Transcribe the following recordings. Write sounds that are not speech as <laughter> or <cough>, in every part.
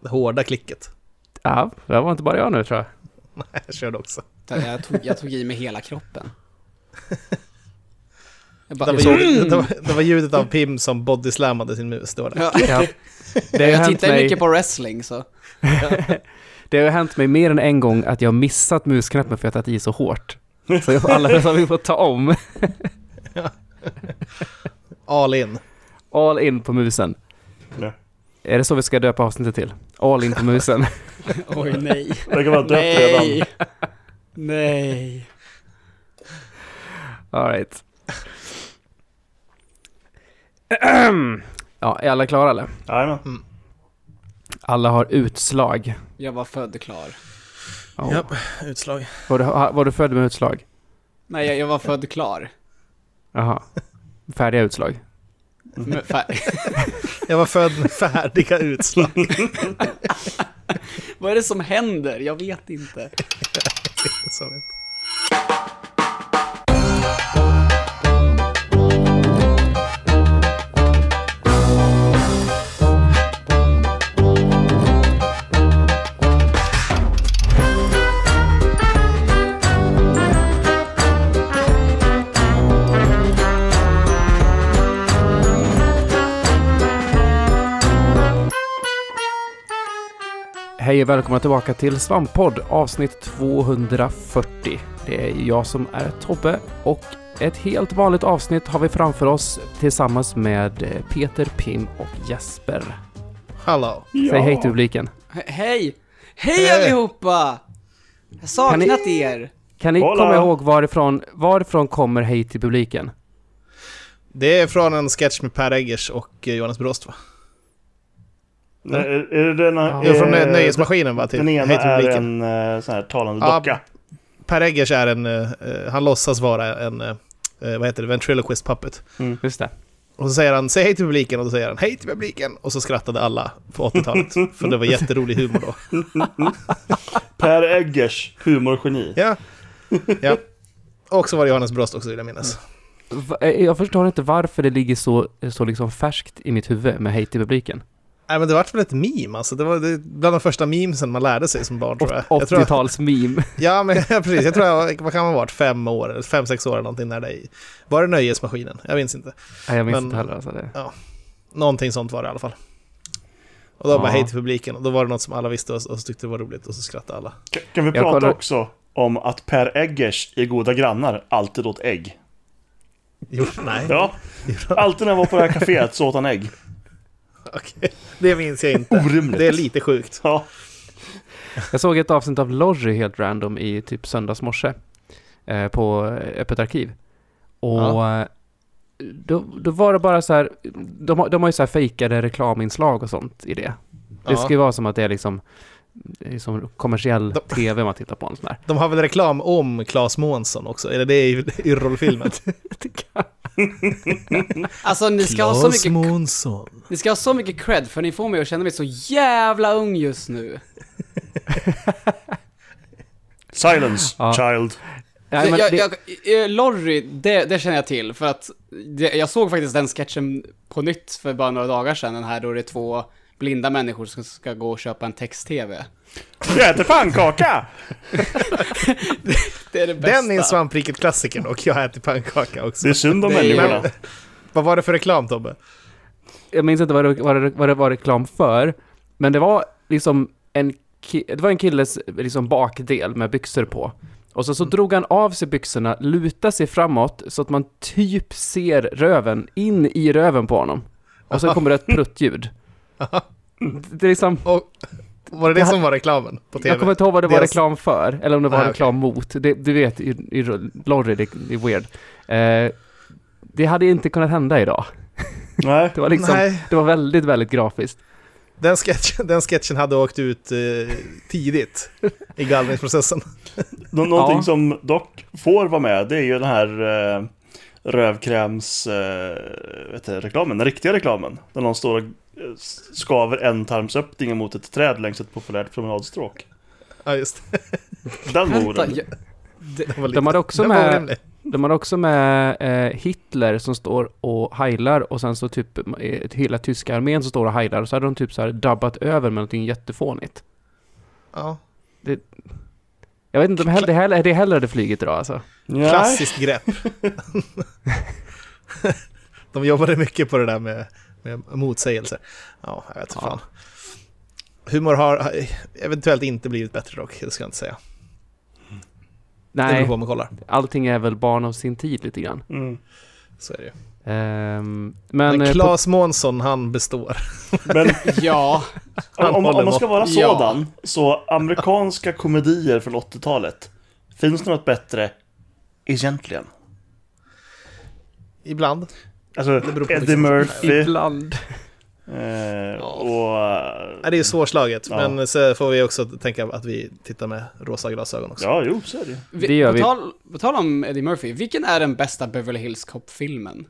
Det hårda klicket. Ja, det var inte bara jag nu tror jag. Nej, jag körde också. Jag tog, jag tog i med hela kroppen. Jag bara, Det var, ljudet, det, var, det var ljudet av Pim som bodyslammade sin mus. Det var det. Ja. <laughs> Det Jag hänt tittar mig, mycket på wrestling så. <laughs> det har hänt mig mer än en gång att jag har missat musknappen för att jag tagit i så hårt. Så jag- alla <laughs> har vi fått ta om. All in. All in på musen. Ja. Är det så vi ska döpa avsnittet till? All in på musen. <laughs> Oj nej. Det kan vara döpt redan. Nej. Nej. All right. Ja, är alla klara eller? Jajamän. Alla har utslag. Jag var född klar. Ja. Japp, utslag. Var, du, var du född med utslag? Nej, jag, jag var född klar. Jaha. Färdiga utslag? Fa- <laughs> Jag var född med färdiga utslag. <laughs> Vad är det som händer? Jag vet inte. <laughs> Hej och välkomna tillbaka till Svamppodd avsnitt 240. Det är jag som är Tobbe och ett helt vanligt avsnitt har vi framför oss tillsammans med eh, Peter, Pim och Jesper. Hallå. Säg hej till publiken. He- hej! Hej Hej. allihopa! Jag har saknat er. Kan ni Hola. komma ihåg varifrån, varifrån kommer hej till publiken? Det är från en sketch med Per Eggers och eh, Jonas Brost va? Nej, Är, är det den, Ja. Är från Nöjesmaskinen va? Till Den ena är en eh, sån här talande Ja. docka. Per Eggers är en, eh, eh, han låtsas vara en, vad heter det, ventriloquist puppet. Just det. Och så säger han säg hej till publiken och då säger han hej till publiken och så skrattade alla på 80-talet. <laughs> för det var jätterolig humor då. <laughs> Per Eggers, humorgeni. Ja. ja. Och så var det Johannes Brost också vill jag minnas. Jag förstår inte varför det ligger så, så liksom färskt i mitt huvud med hej till publiken. Nej men det var väl ett meme alltså. Det var bland de första memesen man lärde sig som barn tror jag. jag tror, 80-tals-meme. <laughs> ja men ja, precis, jag tror jag, vad kan man ha varit, fem år, eller fem, sex år eller någonting när det Var det Nöjesmaskinen? Jag minns inte. Nej, jag minns Men- inte heller. Alltså det. Någonting sånt var det i alla fall. Och då Ja. bara hej till publiken och då var det något som alla visste och, och så tyckte det var roligt och så skrattade alla. Ka- Kan vi prata kollar- också om att Per Eggers i Goda Grannar alltid åt ägg? Jo, nej. Ja, alltid när han var på det här kaféet så åt han ägg. <laughs> Okej. Det minns jag inte. Orimligt. Det är lite sjukt. Ja, Jag såg ett avsnitt av Lorry helt random i typ söndags morse eh, på Öppet arkiv. Och Ja. eh, då, då var det bara så här, de, har- de har ju så här fejkade reklaminslag och sånt i det. Det Ja. ska ju vara som att det är liksom, det är som kommersiell De- tv man tittar på. En sån där. De har väl reklam om Claes Månsson också? Eller det är ju Yrrol-filmen. <laughs> <laughs> Alltså ni ska, ha så mycket, Månsson. ni ska ha så mycket cred för ni får mig att känna mig så jävla ung just nu. <laughs> silence, Ja. child. Nej, men jag, det, jag, eh, Lorry, det, det känner jag till för att det, jag såg faktiskt den sketchen på nytt för bara några dagar sedan, den här då det är två blinda människor som ska gå och köpa en text-tv. Jag äter pannkaka! <laughs> Det är det bästa. Den är en svampriket-klassiker och jag äter pannkaka också. Det är synd om är- människorna. Vad var det för reklam Tobbe? jag minns inte vad det, vad, det, vad det var reklam för, men det var liksom en, det var en killes liksom bakdel med byxor på. Och så, så drog han av sig byxorna, lutade sig framåt så att man typ ser röven in i röven på honom. Och så kommer det ett pruttljud. Det är liksom, Och, var det det Det här- som var reklamen på tv? jag kommer inte ihåg vad det var reklam för, eller om det var Nej, okej. reklam mot. Det, du vet, i, i Lorry, det, det är weird. Eh, det hade inte kunnat hända idag. Nej, <laughs> Det var liksom, Nej, det var väldigt, väldigt grafiskt. den sketchen, <laughs> den sketchen hade åkt ut eh, tidigt i gallringsprocessen. Nå- någonting Ja. som dock får vara med, det är ju den här eh, rövkräms eh, vet du, reklamen, den riktiga reklamen. Där någon står och skaver ändtarmsöppningen mot ett träd längs ett populärt promenadstråk. Ja, just det. <laughs> Den var orimlig. det, var De hade också med-. De har också med eh, Hitler som står och heilar och sen så typ eh, hela tyska armén som står och heilar. Så hade de typ så här dubbat över med någonting jättefånigt. Ja. Jag vet inte om hell- det heller, det heller hade flugit idag alltså. Klassiskt grepp. <laughs> De jobbade mycket på det där med motsägelser. Ja, jag vet inte Ja. fan. Humor har eventuellt inte blivit bättre dock, det ska jag inte säga. Det beror Nej, på vad man kollar. allting är väl barn av sin tid lite grann. Mm. Så är det ju. Ehm, Men, men... eh, på- Claes Månsson, han består. Men <laughs> Ja, Han om, om man ska vara Ja. sådan, så amerikanska komedier från 80-talet. Finns det något bättre egentligen? Ibland. Alltså beror på Eddie liksom- Murphy Ibland. eh, och... eh, Ja, det är ju svårslaget, Ja. men så får vi också tänka att vi tittar med rosa glasögon också. Ja, jo, så är det Det gör på, vi. Tal, på tal om Eddie Murphy, vilken är den bästa Beverly Hills Cop-filmen?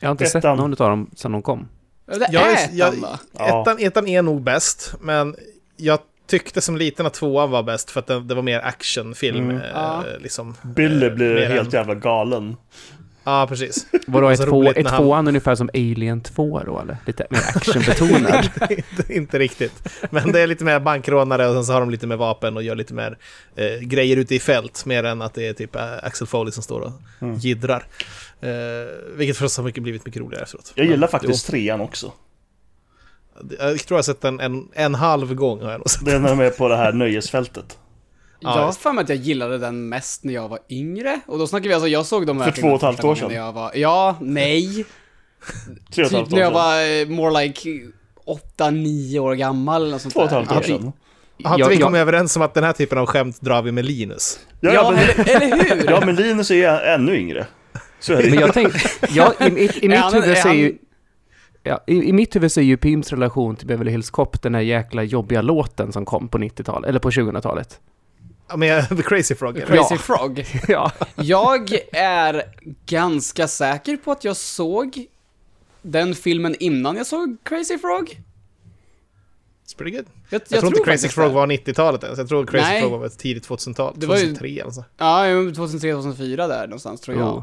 Jag har inte sett Ettan. någon av dem sedan de kom. Det Jag är är- jag- ettan. Ettan, ettan är nog bäst, men jag tyckte som liten att tvåan var bäst för att det, det var mer actionfilm. Mm. Eh, Ja. liksom. Billy Eh, blir helt än- jävla galen. Ja, precis. Vadå, är, två, är han- tvåan ungefär som Alien 2 då eller? Lite mer actionbetonad? <laughs> inte, inte riktigt. Men det är lite mer bankrånare och sen så har de lite mer vapen och gör lite mer eh, grejer ute i fält. Mer än att det är typ eh, Axel Foley som står och Mm. jiddrar. Eh, vilket förstås har mycket, blivit mycket roligare efteråt. Jag gillar Men, faktiskt trean också. jo, jag tror jag har sett den en, en halv gång. Har jag nog sett. Det är är på det här nöjesfältet. Ja, jag har för mig att jag gillade den mest när jag var yngre. Och då snackar vi alltså, jag såg de här För två och ett halvt år sedan. När jag var, ja, nej. Tre och ett Typ halvt år när jag sedan. var eh, more like 8-9 år gammal eller något sånt Två och ett halvt år sedan. Har inte vi kommit överens om att den här typen av skämt drar vi med Linus? Ja, Ja, men, eller, eller hur? ja, men Linus är ju ännu yngre. Så är det Men jag tänkte, jag, i, i, i <laughs> mitt han- huvud så är ju... Ja, i, I mitt huvud så är ju Pims relation till Beverly Hills Cop den här jäkla jobbiga låten som kom på 90-talet, eller på 2000-talet. Ja, men <laughs> The Crazy Frog? eller? Crazy Ja. Frog. <laughs> ja. Jag är ganska säker på att jag såg den filmen innan jag såg Crazy Frog. It's pretty good. Jag, Jag, tror inte Crazy Frog var 90-talet ens. Jag tror Crazy Nej. Frog var väl tidigt 2000-tal. Det var ju- 2003 eller så. Ja, 2003-2004 där någonstans tror jag. Oh.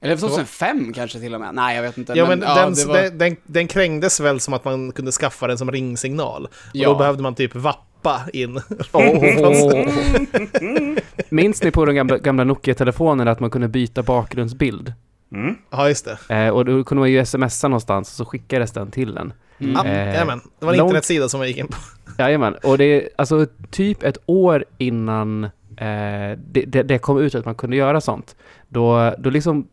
Eller 2005 kanske till och med. Nej, jag vet inte. Ja, men, ja, den, det var- den, den, den krängdes väl som att man kunde skaffa den som ringsignal. Och Ja. då behövde man typ vappa in. Oh. <laughs> Minns ni på de gamla, gamla Nokia-telefonerna att man kunde byta bakgrundsbild? Mm. Ja, just det. Eh, och då kunde man ju smsa någonstans och så skickades den till en. Mm. Ja, Eh, jajamän. Det var en långt- internetsida som jag gick in på. Jajamän, och det är alltså typ ett år innan eh, det, det, det kom ut att man kunde göra sånt. Då, då liksom,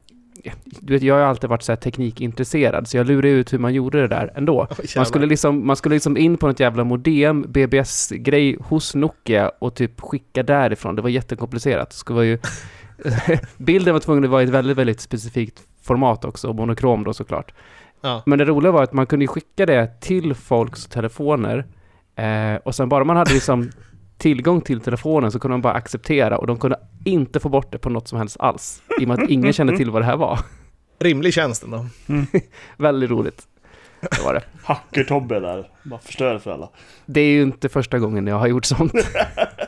du vet jag har alltid varit så här teknikintresserad så jag lurade ut hur man gjorde det där ändå. <laughs> Jävlar. Man skulle liksom, man skulle liksom in på något jävla modem, BBS-grej hos Nokia och typ skicka därifrån. Det var jättekomplicerat. Det skulle vara ju... <laughs> Bilden var tvungen att vara i ett väldigt, väldigt specifikt format också, och monokrom då såklart. Ja. Men det roliga var att man kunde skicka det till folks telefoner eh, och sen bara man hade liksom tillgång till telefonen så kunde man bara acceptera och de kunde inte få bort det på något som helst alls. I och med att ingen kände till vad det här var. Rimlig tjänst ändå. <laughs> Väldigt roligt. Det var det. Hacker-Tobbe där. Bara förstör för alla. Det är ju inte första gången jag har gjort sånt.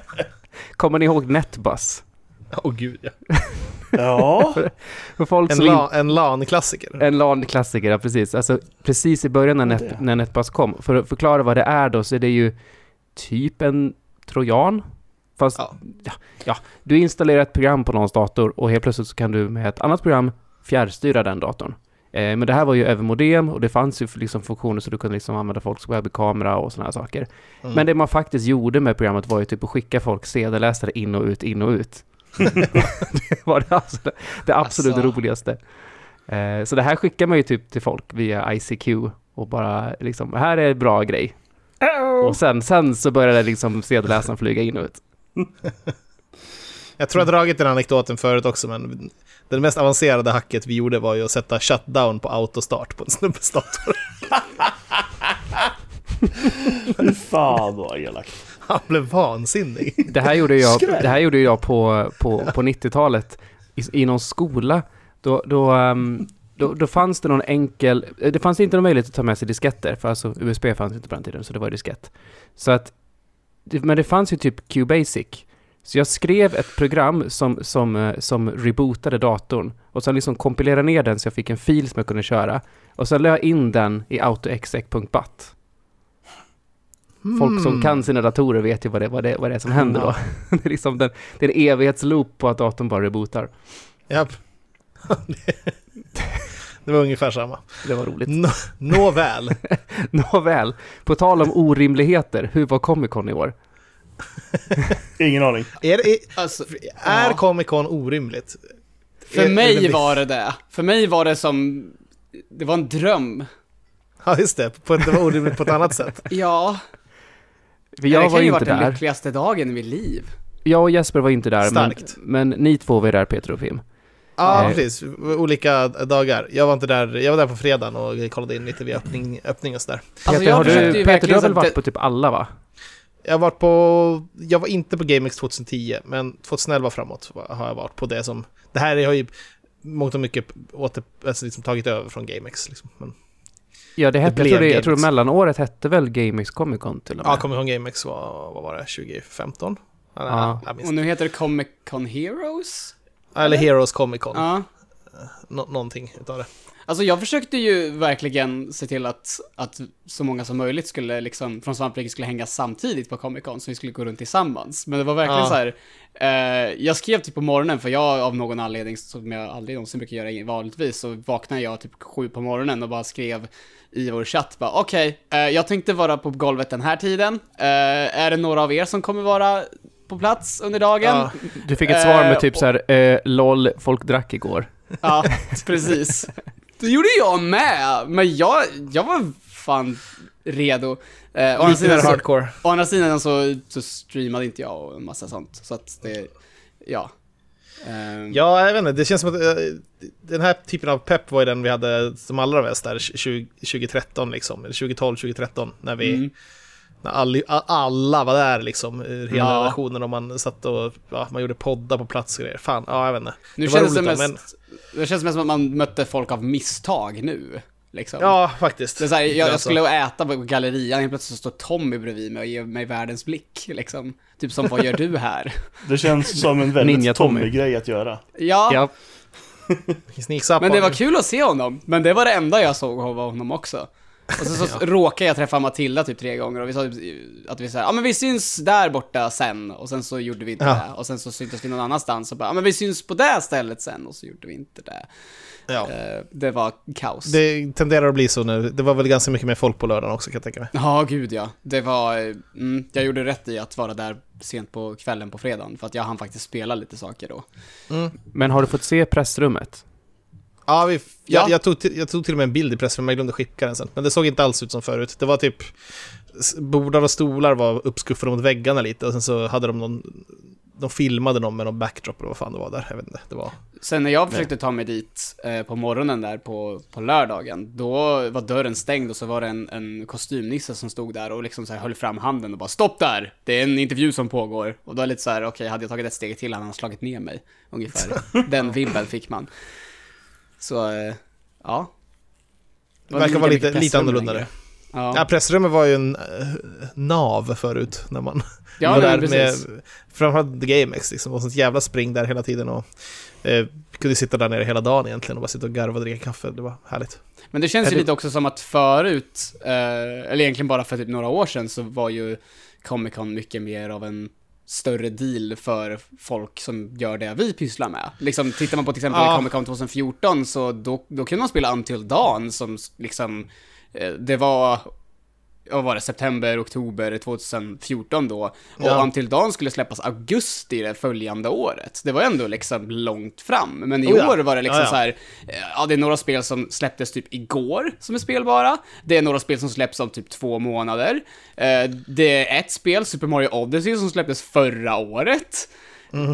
<laughs> Kommer ni ihåg Netbus? Åh gud ja. Ja. <laughs> För folk En, la, en LAN-klassiker. En LAN-klassiker, ja precis. Alltså precis i början när. Net, när Netbus kom. För att förklara vad det är då så är det ju typ en trojan. Fast Ja. ja. Ja, du installerar ett program på någons dator och helt plötsligt så kan du med ett annat program fjärrstyra den datorn. Eh, men det här var ju över modem och det fanns ju liksom funktioner så du kunde liksom använda folks webbkamera och sådana här saker. Mm. Men det man faktiskt gjorde med programmet var ju typ att skicka folk CD-läsare in och ut, in och ut. <laughs> det var det, alltså, det absolut Alltså. roligaste. Eh, så det här skickar man ju typ till folk via ICQ och bara liksom, här är en bra grej. Och sen, sen så började liksom CD-läsaren flyga in och ut. <laughs> Jag tror jag dragit den anekdoten förut också, men det mest avancerade hacket vi gjorde var ju att sätta shutdown på autostart på en snubbes dator. <laughs> Fy fan vad elakt. Han blev vansinnig. Det här gjorde jag, det här gjorde jag på, på, på 90-talet i, i någon skola. Då, då, ehm, då, då fanns det någon enkel... eh, Det fanns inte någon möjlighet att ta med sig disketter, för alltså USB fanns inte på den tiden, så det var diskett. Så att... Men det fanns ju typ QBasic. Så jag skrev ett program som, som, eh, som rebootade datorn och sen liksom kompilerade ner den så jag fick en fil som jag kunde köra. Och sen la jag in den i autoexec.bat. Folk som Mm. kan sina datorer vet ju vad det, vad det, vad det är som händer då. <laughs> det, är liksom den, det är en evighetsloop på att datorn bara rebootar. Japp. <laughs> <laughs> det var ungefär samma. Det var roligt. Nå, nåväl. <laughs> Nåväl, på tal om orimligheter, hur var Comic Con i år? <laughs> Ingen aning. Är, det- är, Alltså, är ja. Comic Con orimligt? För Är- mig det- var det det. För mig var det som... Det var en dröm. Ja, just det. På, det var orimligt på ett annat sätt. <laughs> Ja, För det jag kan var ju ju varit inte den där. lyckligaste dagen i mitt liv. Jag och Jesper var inte där, men, Starkt. men ni två var där Peter och Fim. Ja, Eh. precis. Olika dagar. Jag var inte där. Jag var där på fredagen och kollade in lite vid öppning, öppning och sådär. Alltså, Peter, har du, Peter, du har väl varit på typ alla va? Jag har varit på... Jag var inte på GameX 2010, men 2011 framåt har jag varit på det som... Det här har ju mångt och mycket åter, alltså liksom tagit över från GameX. Liksom. Men, Ja, det hette, blev jag, tror det, jag tror mellanåret hette väl GameX Comic Con till och med? ja, Comic Con GameX var, vad var det, 2015? Ja, Och nu heter det Comic Con Heroes? Eller Heroes Comic Con. Ja. Nå- någonting utav det. Alltså jag försökte ju verkligen se till att, att så många som möjligt skulle liksom, från Svampriket skulle hänga samtidigt på Comic Con, så vi skulle gå runt tillsammans. Men det var verkligen Ja. så här. Eh, jag skrev typ på morgonen, för jag av någon anledning, som jag aldrig någonsin brukar göra vanligtvis, så vaknade jag typ sju på morgonen och bara skrev i vår chatt bara okej, eh, jag tänkte vara på golvet den här tiden. Eh, är det några av er som kommer vara på plats under dagen? Ja. Du fick ett svar med Eh, typ så här, eh, LOL, folk drack igår. Ja, precis. Det gjorde jag med, men jag, jag var fan redo. Eh, å, andra sidan så, hardcore. å andra sidan så, så streamade inte jag och en massa sånt, så att det, ja. Ehm, Ja, jag vet inte. Det känns som att eh, den här typen av pepp var ju den vi hade som allra bäst där 20, 2013 liksom. Eller 2012, 2013. När vi... Mm. All, alla var där liksom. ur Hela Ja. nationen och man satt och... Ja, man gjorde poddar på plats och grejer. Fan, ja jag vet inte. nu det känns det mest, då, det känns mest som att man mötte folk av misstag nu. Liksom. Ja, faktiskt. Det är så här, jag, jag skulle äta på gallerian, helt plötsligt står Tommy bredvid mig och ger mig världens blick, liksom. Typ som, vad gör du här? <laughs> Det känns som en väldigt. Tommy-grej att göra. Ja, Ja, <laughs> men det var kul att se honom. Men det var det enda jag såg av honom också. Och sen så <laughs> råkade jag träffa Matilda typ tre gånger och vi sa typ att vi sa ja men vi syns där borta sen och sen så gjorde vi inte Ja. det. Och sen så syntes vi någon annanstans och bara ja men vi syns på det stället sen och så gjorde vi inte det. Ja. Eh, det var kaos. Det tenderar att bli så nu. Det var väl ganska mycket mer folk på lördagen också kan jag tänka mig. Ja, gud ja. Det var, eh, mm, jag gjorde rätt i att vara där sent på kvällen på fredagen för att jag hann faktiskt spela lite saker då. men har du fått se pressrummet? Ja, vi, Ja. Jag, jag, tog till, jag tog till och med en bild i pressrummet, men jag glömde skicka den sen. Men det såg inte alls ut som förut. Det var typ... Bordar och stolar var uppskuffade mot väggarna lite och sen så hade de någon... De filmade någon med någon backdrop eller vad fan det var där. Jag vet inte. Det var... Sen när jag försökte ta mig dit eh, på morgonen där på, på lördagen, då var dörren stängd och så var det en, en kostymnisse som stod där och liksom så här höll fram handen och bara stopp där! Det är en intervju som pågår. Och då är det lite så här, okej, hade jag tagit ett steg till hade han slagit ner mig. Ungefär. <laughs> Den vibben fick man. Så, eh, ja. Det verkar vara lite, lite annorlunda det. Ja, Ja, pressrummet var ju en uh, nav förut när man ja var nej, där precis. med framförallt The GameX liksom. Och sånt jävla spring där hela tiden och eh, kunde sitta där nere hela dagen egentligen och bara sitta och garva och dricka kaffe. Det var härligt. Men det känns ju lite också som att förut, eh, eller egentligen bara för typ några år sedan, så var ju Comic Con mycket mer av en större deal för folk som gör det vi pysslar med. Liksom, tittar man på till exempel Ja. Comic Con 2014 så då, då kunde man spela Until Dawn som liksom, eh, det var vad var det, september, oktober 2014 då. Och Ja. Until Dawn skulle släppas augusti det följande året. Det var ändå liksom långt fram. Men i Oh ja. år var det liksom Ja, ja. så här, eh, ja det är några spel som släpptes typ igår som är spelbara. Det är några spel som släpps om typ två månader. Eh, Det är ett spel, Super Mario Odyssey, som släpptes förra året.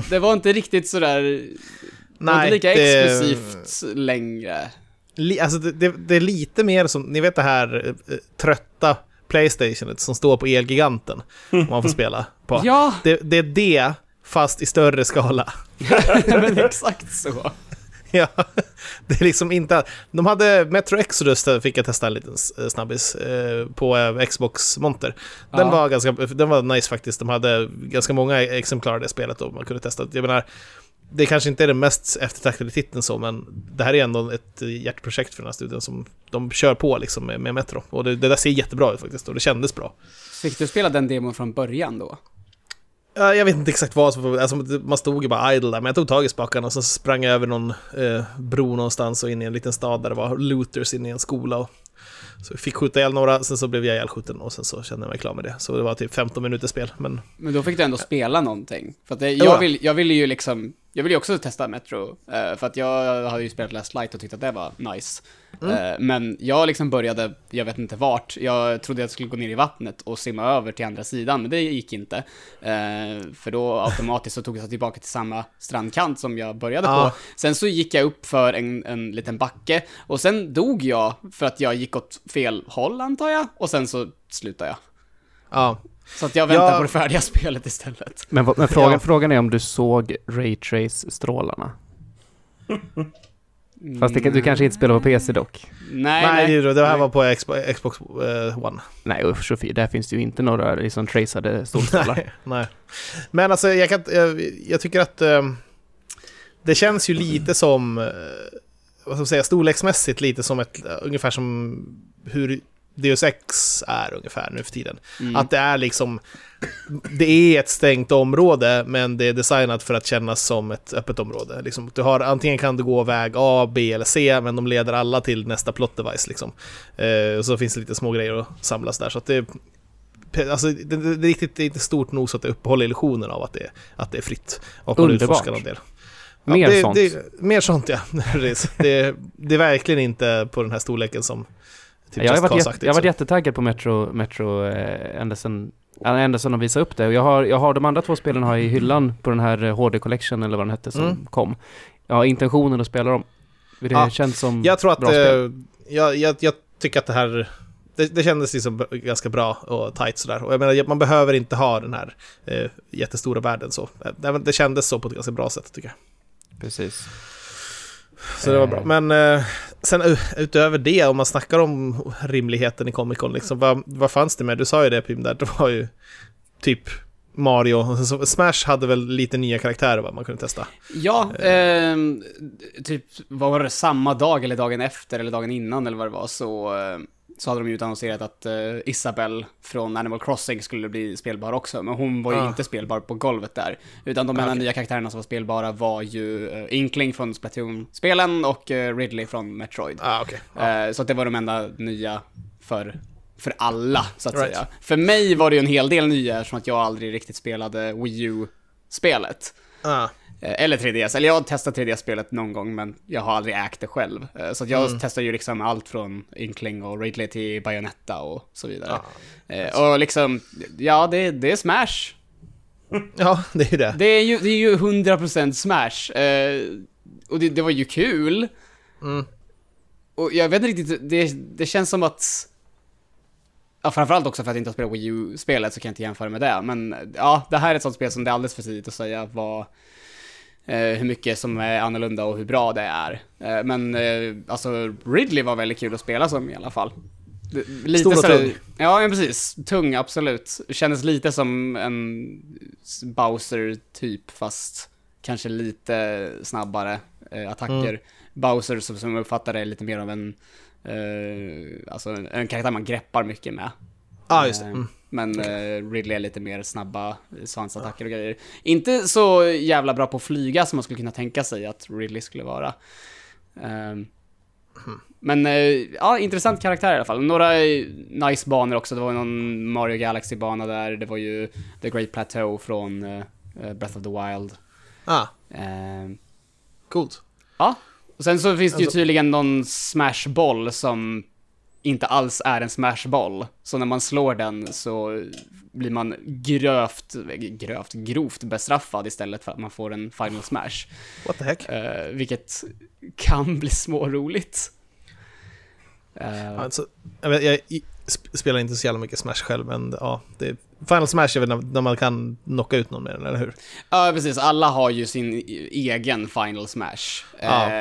Det var inte riktigt sådär, Mm. Nej, inte lika det- exklusivt längre. Li, alltså det, det, det är lite mer som, ni vet det här eh, trötta Playstationet som står på Elgiganten. Om man får spela på. Ja, Det, det är det, fast i större skala. <laughs> men exakt så. <laughs> ja, det är liksom inte... De hade Metro Exodus, fick jag testa en liten s- snabbis, eh, på eh, Xbox-monter. Den, Ja. var ganska, den var nice faktiskt. De hade ganska många exemplar av det spelet och man kunde testa. Jag menar, det kanske inte är den mest eftertraktade titeln så, men det här är ändå ett hjärtprojekt för den här studien som de kör på liksom med, med Metro. Och det, det där ser jättebra ut faktiskt och det kändes bra. Fick du spela den demon från början då? Ja, Jag vet inte exakt vad som... Alltså, man stod ju bara idle där, men jag tog tag i spakarna och så sprang jag över någon eh, bro någonstans och in i en liten stad där det var looters inne i en skola. Och, så vi fick skjuta ihjäl några, sen så blev jag ihjälskjuten och sen så kände jag mig klar med det. Så det var typ 15 minuters spel, men... Men då fick du ändå spela någonting. För att det, Ja. jag, vill, jag ville ju liksom, jag ville ju också testa Metro. eh, för att jag hade ju spelat Last Light och tyckte att det var nice. Eh, men jag liksom började, jag vet inte vart, jag trodde jag skulle gå ner i vattnet och simma över till andra sidan, men det gick inte. Eh, för då automatiskt så tog jag tillbaka till samma strandkant som jag började Ja. på. Sen så gick jag upp för en, en liten backe, och sen dog jag för att jag gick åt fel håll antar jag, och sen så slutade jag. Ja. Så att jag väntar Ja. på det färdiga <laughs> spelet istället. Men, men frågan, Ja. frågan är om du såg Raytrace-strålarna? Fast det, du kanske inte spelar på PC dock? Nej, Nej, det, det här nej. var på Xbox, Xbox eh, One. Nej usch och fy, där finns det ju inte några liksom traceade <laughs> stålstrålar. Nej, nej. Men alltså, jag, kan, jag, jag tycker att eh, det känns ju lite som, eh, vad ska man säga, storleksmässigt lite som ett, ungefär som hur Deus Ex är ungefär nu för tiden. Mm. Att det är liksom, det är ett stängt område, men det är designat för att kännas som ett öppet område. Liksom, du har, antingen kan du gå väg A, B eller C, men de leder alla till nästa plot device. Liksom. Eh, och så finns det lite små grejer att samlas där. Så att det, Alltså, det, det, det, är inte stort nog så att det uppehåller illusionen av att det, att det är fritt. Och man Underbart. utforskar någon del. Mer det, sånt. Det, mer sånt ja, <laughs> det, det är verkligen inte på den här storleken som typ jag, har varit jätte, jag har varit jättetaggad på Metro, Metro eh, ända sedan ända sedan de visade upp det. Och jag har, jag har de andra två spelen har i hyllan på den här eh, HD Collection eller vad den hette som Mm. kom. Jag har intentionen att spela dem. Det Ja, känns som Jag tror att, bra spel. eh, jag, jag, jag tycker att det här det, det kändes liksom ganska bra och tight sådär. Och jag menar, man behöver inte ha den här eh, jättestora världen så. Eh, Det, det kändes så på ett ganska bra sätt tycker jag. Precis. Så det var bra. Eh. Men eh, sen utöver det, om man snackar om rimligheten i Comic Con, liksom, vad, vad fanns det med? Du sa ju det Pim, där, det var ju typ Mario. Smash hade väl lite nya karaktärer va, man kunde testa. Ja, ehm, typ, var det, samma dag eller dagen efter eller dagen innan eller vad det var så, eh, så hade de ju utannonserat att eh, Isabelle från Animal Crossing skulle bli spelbar också, men hon var ju Ah. inte spelbar på golvet där. Utan de enda okej. nya karaktärerna som var spelbara var ju eh, Inkling från Splatoon-spelen och eh, Ridley från Metroid. Ah, okej. Ja. Eh, så det var de enda nya för, för alla, så att Right. säga. För mig var det ju en hel del nya, eftersom att jag aldrig riktigt spelade Wii U-spelet. Eh, Eller 3DS, eller jag har testat 3DS-spelet någon gång men jag har aldrig ägt det själv. Eh, Så jag Mm. testar ju liksom allt från Inkling och Ridley till Bayonetta och så vidare. ah. Eh, Och liksom, ja det, det är Smash. <laughs> ja, det är det. Det är ju, det är ju 100% Smash. Och det, det var ju kul. Mm. Och jag vet inte riktigt, det, det känns som att... Ja, framförallt också för att jag inte har spelat Wii U-spelet så kan jag inte jämföra med det. Men ja, det här är ett sånt spel som det är alldeles för tidigt att säga vad, hur mycket som är annorlunda och hur bra det är. Eh, men eh, alltså, Ridley var väldigt kul att spela som i alla fall. Lite Stor och sådär- tung. Ja, men precis. Tung, absolut. Kändes lite som en Bowser-typ, fast kanske lite snabbare eh, attacker. Mm. Bowser, som, som jag uppfattar det, är lite mer av en, eh, alltså en karaktär man greppar mycket med. Ah, just det. Eh, Mm. Men eh, Ridley är lite mer snabba svansattacker och grejer. Inte så jävla bra på att flyga som man skulle kunna tänka sig att Ridley skulle vara. Ehm, Men eh, ja, intressant karaktär i alla fall. Några eh, nice banor också. Det var någon Mario Galaxy-bana där. Det var ju The Great Plateau från eh, Breath of the Wild. Ah, Ehm, coolt. Ja, och sen så finns det ju Alltså- tydligen någon smashboll som inte alls är en smashboll. Så när man slår den så blir man grövt, grövt, grovt bestraffad istället för att man får en final smash. What the heck? Eh, vilket kan bli småroligt. Uh, Alltså, jag, jag spelar inte så jävla mycket Smash själv, men ja, det Final Smash är väl när, när man kan knocka ut någon med den, eller hur? Ja, precis. Alla har ju sin e- egen Final Smash. Ja.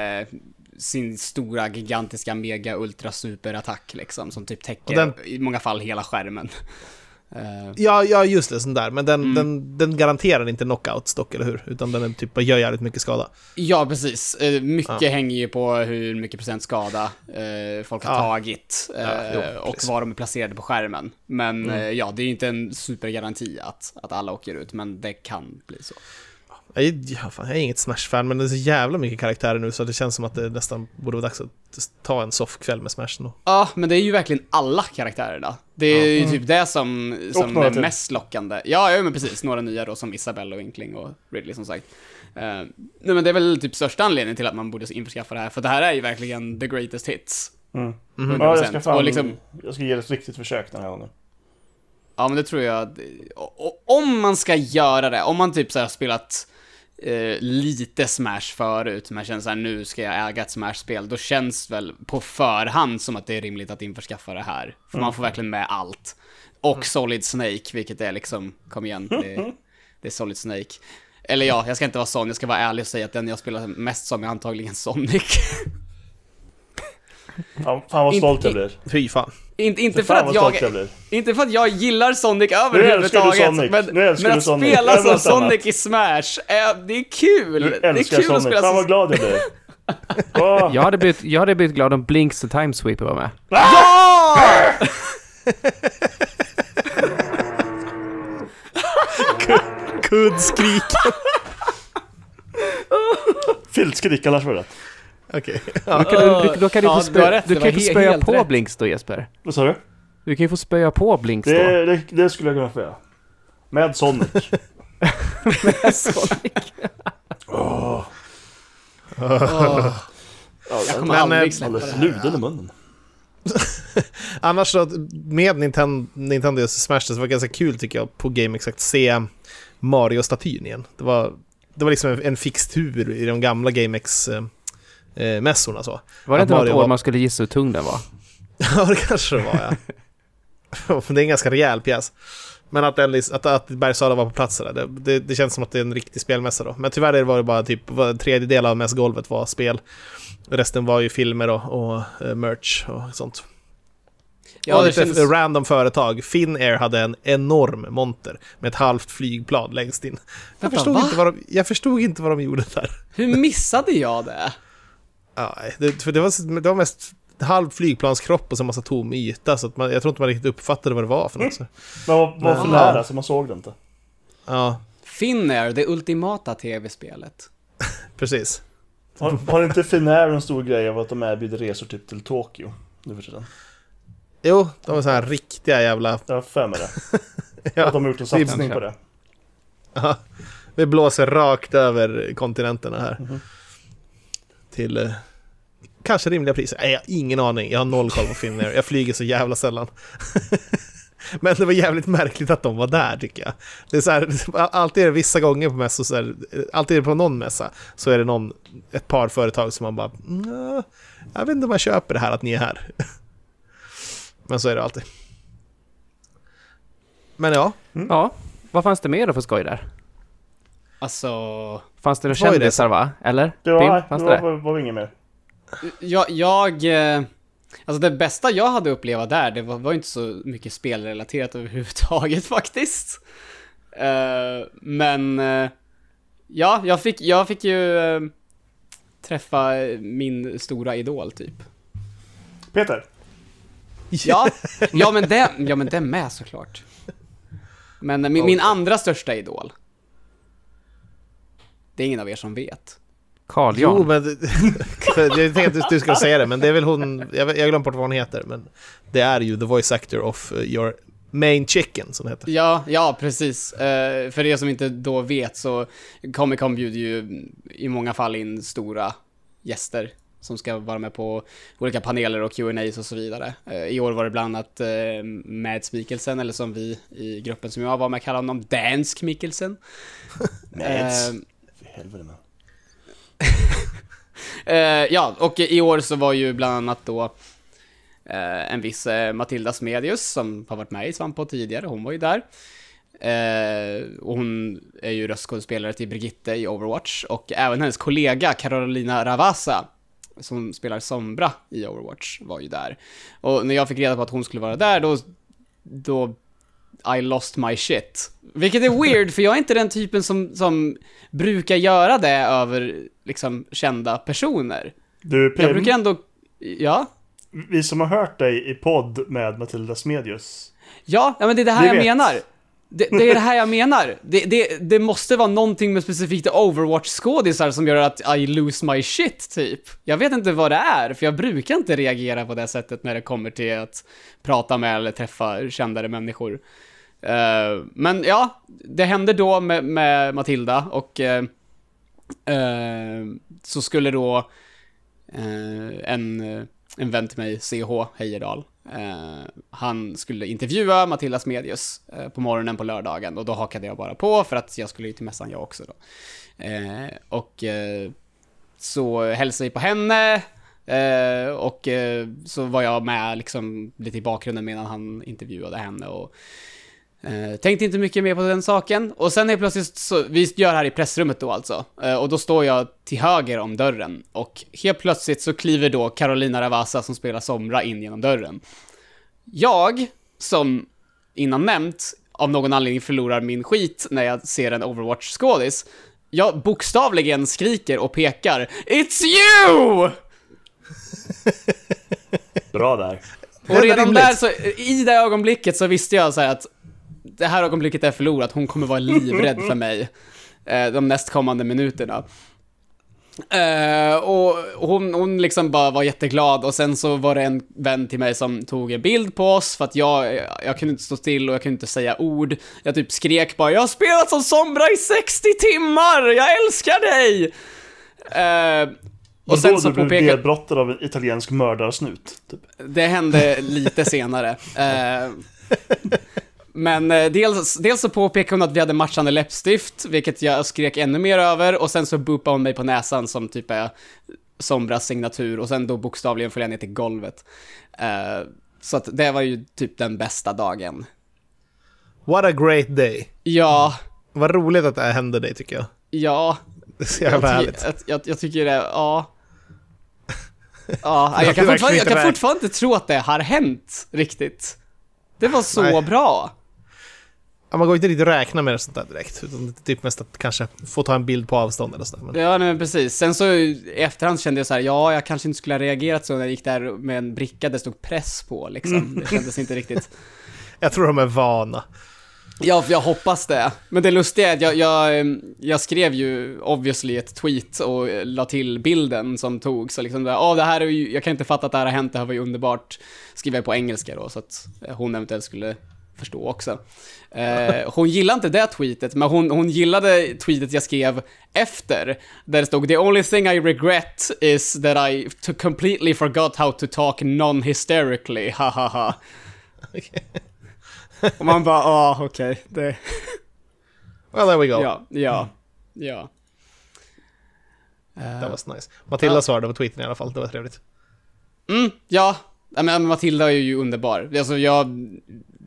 Eh, sin stora, gigantiska, mega, ultra, super attack liksom, som typ täcker Och den- i många fall hela skärmen. Eh, <laughs> Ja, ja just det, sån där. Men den, Mm. den, den garanterar inte knockouts dock, eller hur? Utan den är typ, gör jävligt mycket skada. ja, precis. Eh, mycket Ja. hänger ju på hur mycket procent skada eh, folk har Ja. tagit eh, Ja, jo, och precis. var de är placerade på skärmen. Men Mm. eh, ja, det är inte en supergaranti att, att alla åker ut, men det kan bli så. Jag är, ja, fan, jag är inget Smash-fan, men det är så jävla mycket karaktärer nu så det känns som att det nästan borde vara dags att ta en soffkväll med Smash nu. Ja, men det är ju verkligen alla karaktärerna. Det är ju typ det som, som är till. mest lockande. Ja, ja, men precis. Några nya då, som Isabelle och Inkling och Ridley som sagt. Uh, nej, men det är väl typ största anledningen till att man borde införskaffa det här, för det här är ju verkligen the greatest hits. Mm. 100%. Ja, jag ska fan, Och liksom, jag ska ge det ett riktigt försök den här gången. ja, men det tror jag... och- och Om man ska göra det, om man typ så här har spelat eh, lite Smash förut, men känner såhär nu ska jag äga ett Smash-spel, då känns väl på förhand som att det är rimligt att införskaffa det här. För man får verkligen med allt. Och Solid Snake, vilket är liksom, kom igen, det, är- <laughs> det är Solid Snake. Eller ja, jag ska inte vara sån, jag ska vara ärlig och säga att den jag spelar mest som är antagligen Sonic. <laughs> Fan, fan vad stolt jag blir. Fy fan. Inte, inte, för Fan att jag, jag inte för att jag gillar Sonic Nu överhuvudtaget, Sonic. men, Nu men att Sonic. spela som. Sonic i Smash, är, det är kul! Du det är kul att Sonic. spela Fan som... vad glad jag blir. <laughs> Åh. Jag hade blivit, jag hade blivit glad om Blinks the Time Sweeper var med. <laughs> Kuddskrik. <laughs> Filtskrik kallas för det. Okej. <laughs> Då kan du, du, då kan du Ja, få, spö, rätt, du det kan få helt på rätt. Blinks då Jesper. Vad sa du? Du kan ju få spöa på Blinks då. Det, det, det skulle jag kunna få göra. Med Sonic. <laughs> Åh. Åh, Ja, jag kommer Men, aldrig släppa det här. luden i munnen. <laughs> Annars så, med Nintendo, Nintendo Smash så var det ganska kul tycker jag på Game Exact se Mario-statyn igen. Det var, det var liksom en, en fixtur i de gamla GameX-mässorna så. Var det inte något år var- man skulle gissa hur tung den var? <laughs> Ja, det kanske det var ja. <laughs> Det är en ganska rejäl pjäs. Men att, att, att Bergsala var på plats där, det, det, det känns som att det är en riktig spelmässa då. Men tyvärr var det bara typ, en tredjedel av mässgolvet var spel. Resten var ju filmer och, och eh, merch och sånt. Ja, och det lite kändes... random företag. Finnair hade en enorm monter med ett halvt flygplan längst in. Jag, Vänta, förstod va? inte vad de, jag förstod inte vad de gjorde där. Hur missade jag det? Ja, det, för det, var, det var mest halv flygplanskropp och så en massa tom yta, så att man, jag tror inte man riktigt uppfattade vad det var för något. Så. Men vad var för nära så man såg det inte. Ja, Finnair, det ultimata tv-spelet. <laughs> precis. Har, har inte Finnair en stor grej av att de erbjuder resor typ till Tokyo? Nu för tiden. Jo, de var så här riktiga jävla... Jag har för mig det. <laughs> Ja, Att de har gjort en är- satsning på det. ja, vi blåser rakt över kontinenterna här. Mhm. Till eh, kanske rimliga priser. Nej, jag har ingen aning. Jag har noll koll på Finnair. Jag flyger så jävla sällan. <laughs> Men det var jävligt märkligt att de var där tycker jag. Det är så här, <laughs> alltid är det vissa gånger på mässor, så här, alltid är det på någon mässa, så är det någon, ett par företag som man bara, "Nja, jag vet inte om jag köper det här att ni är här. <laughs> Men så är det alltid. Men ja, mm. Ja. Vad fanns det mer då för skoj där? Alltså, Fanns det några det kändisar va? Eller? Det var, det fanns var, det det? var, var inget mer. jag, jag eh, Alltså det bästa jag hade upplevt där, det var, var inte så mycket spelrelaterat överhuvudtaget <laughs> faktiskt. Eh, men, eh, ja, jag fick, jag fick ju eh, träffa min stora idol typ. Peter, Ja, ja men det, ja men det med såklart. Men min, min andra största idol. Det är ingen av er som vet. Carl Jo, Jan. men... <laughs> jag tänkte att du, skulle säga det, men det är väl hon... Jag, jag glömde bort vad hon heter, men... Det är ju the voice actor of uh, your main chicken, som det heter. Ja, ja precis. Eh, för er som inte då vet så Comic Con bjuder ju i många fall in stora gäster som ska vara med på olika paneler och Q&As och så vidare. Eh, I år var det bland annat uh, Mads Mikkelsen, eller som vi i gruppen som jag var med kallar honom, Dansk Mikkelsen. Mads. Helvete man. <laughs> Eh, ja, och i år så var ju bland annat då eh, en viss eh, Matilda Smedius som har varit med i Svamppodd tidigare, hon var ju där. Eh, och hon är ju röstskådespelare till Brigitte i Overwatch och även hennes kollega Carolina Ravasa som spelar Sombra i Overwatch var ju där. Och när jag fick reda på att hon skulle vara där då, då i lost my shit. Vilket är weird, för jag är inte den typen som, som brukar göra det över liksom kända personer. Du Jag Pim, brukar ändå, ja? vi som har hört dig i podd med Matilda Smedius. Ja, ja men det är det här jag vet. menar. Det, det är det här jag menar. Det, det, det måste vara någonting med specifikt Overwatch-skådisar som gör att I lose my shit, typ. Jag vet inte vad det är, för jag brukar inte reagera på det sättet när det kommer till att prata med eller träffa kändare människor. Uh, men ja, det hände då med, med Matilda och uh, uh, så skulle då en, en vän till mig, CH Heyerdahl, han skulle intervjua Matilda Smedius på morgonen på lördagen och då hakade jag bara på för att jag skulle ju till mässan jag också då. Och så hälsade vi på henne eh, och eh, så var jag med liksom lite i bakgrunden medan han intervjuade henne och Eh, tänkte inte mycket mer på den saken. Och sen är plötsligt så, vi gör det här i pressrummet då alltså. Eh, och då står jag till höger om dörren. Och helt plötsligt så kliver då Carolina Ravasa som spelar Somra in genom dörren. Jag, som innan nämnt, av någon anledning förlorar min skit när jag ser en Overwatch-skådis. Jag bokstavligen skriker och pekar It's you! Bra där. Och redan där så, i det ögonblicket så visste jag så här att det här ögonblicket är förlorat, hon kommer vara livrädd för mig eh, de nästkommande minuterna. Eh, och hon, hon liksom bara var jätteglad och sen så var det en vän till mig som tog en bild på oss för att jag, jag kunde inte stå still och jag kunde inte säga ord. Jag typ skrek bara “Jag har spelat som Sombra i 60 timmar! Jag älskar dig!” eh, Och Och sen då så du blev nedbrottad av en italiensk mördarsnut. Typ. Det hände lite senare. Eh, men eh, dels, dels så påpekade hon att vi hade matchande läppstift, vilket jag skrek ännu mer över, och sen så boopade hon mig på näsan som typ är Sombras signatur, och sen då bokstavligen föll jag ner till golvet. Eh, så att det var ju typ den bästa dagen. What a great day. Ja, Vad roligt att det här hände dig tycker jag. ja, Det är så jag, jävla ty- härligt. jag, jag, jag tycker det, ja. Ja, <laughs> jag kan, fortfarande, jag kan inte fortfarande inte tro att det har hänt riktigt. Det var så Nej. bra. Man går inte riktigt att räkna med det sånt där direkt. Utan typ mest att kanske få ta en bild på avstånd eller sådär. Men Ja, nej, men precis. Sen så i efterhand kände jag så här, ja, jag kanske inte skulle ha reagerat så när jag gick där med en bricka det stod press på, liksom. Det kändes inte riktigt... <laughs> jag tror de är vana. Ja, jag hoppas det. Men det lustiga är att jag, jag, em, jag skrev ju obviously ett tweet och eh, la till bilden som togs. Så liksom, ja, det här är ju, jag kan inte fatta att det här har hänt, det här var ju underbart. Skriver jag på engelska då, så att eh, hon eventuellt skulle förstå också. Eh, hon gillade inte det tweetet, men hon, hon gillade tweetet jag skrev efter, där det stod “The only thing I regret is that I completely forgot how to talk non-hysterically, <laughs> ha ha ha”. Och man bara, ah, okej, det... Well, there we go. Ja, ja, ja. Det var nice. Matilda Ja. svarade på tweeten i alla fall, det var trevligt. Mm, ja. Ja, Men Matilda är ju underbar. Alltså jag,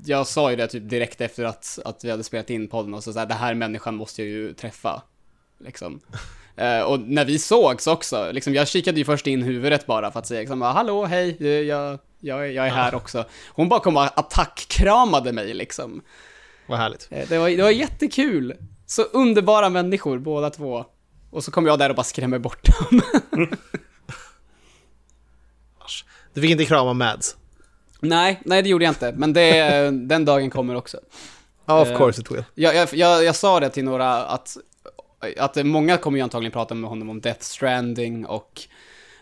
jag sa ju det typ direkt efter att, att vi hade spelat in podden och så, så här, det här människan måste jag ju träffa. Liksom. <laughs> Eh, och när vi sågs också, liksom, jag kikade ju först in huvudet bara för att säga liksom, hallå, hej, jag, jag, jag är här också. Hon bara kom och attackkramade mig liksom. Vad härligt. Eh, Det var, det var jättekul. Så underbara människor båda två. Och så kom jag där och bara skrämmer bort dem. <laughs> <laughs> Du fick inte krama Mads. Nej, nej det gjorde jag inte. Men det, <laughs> den dagen kommer också. Of Eh. course it will. Jag, jag, jag, jag sa det till några att, att många kommer ju antagligen prata med honom om Death Stranding och,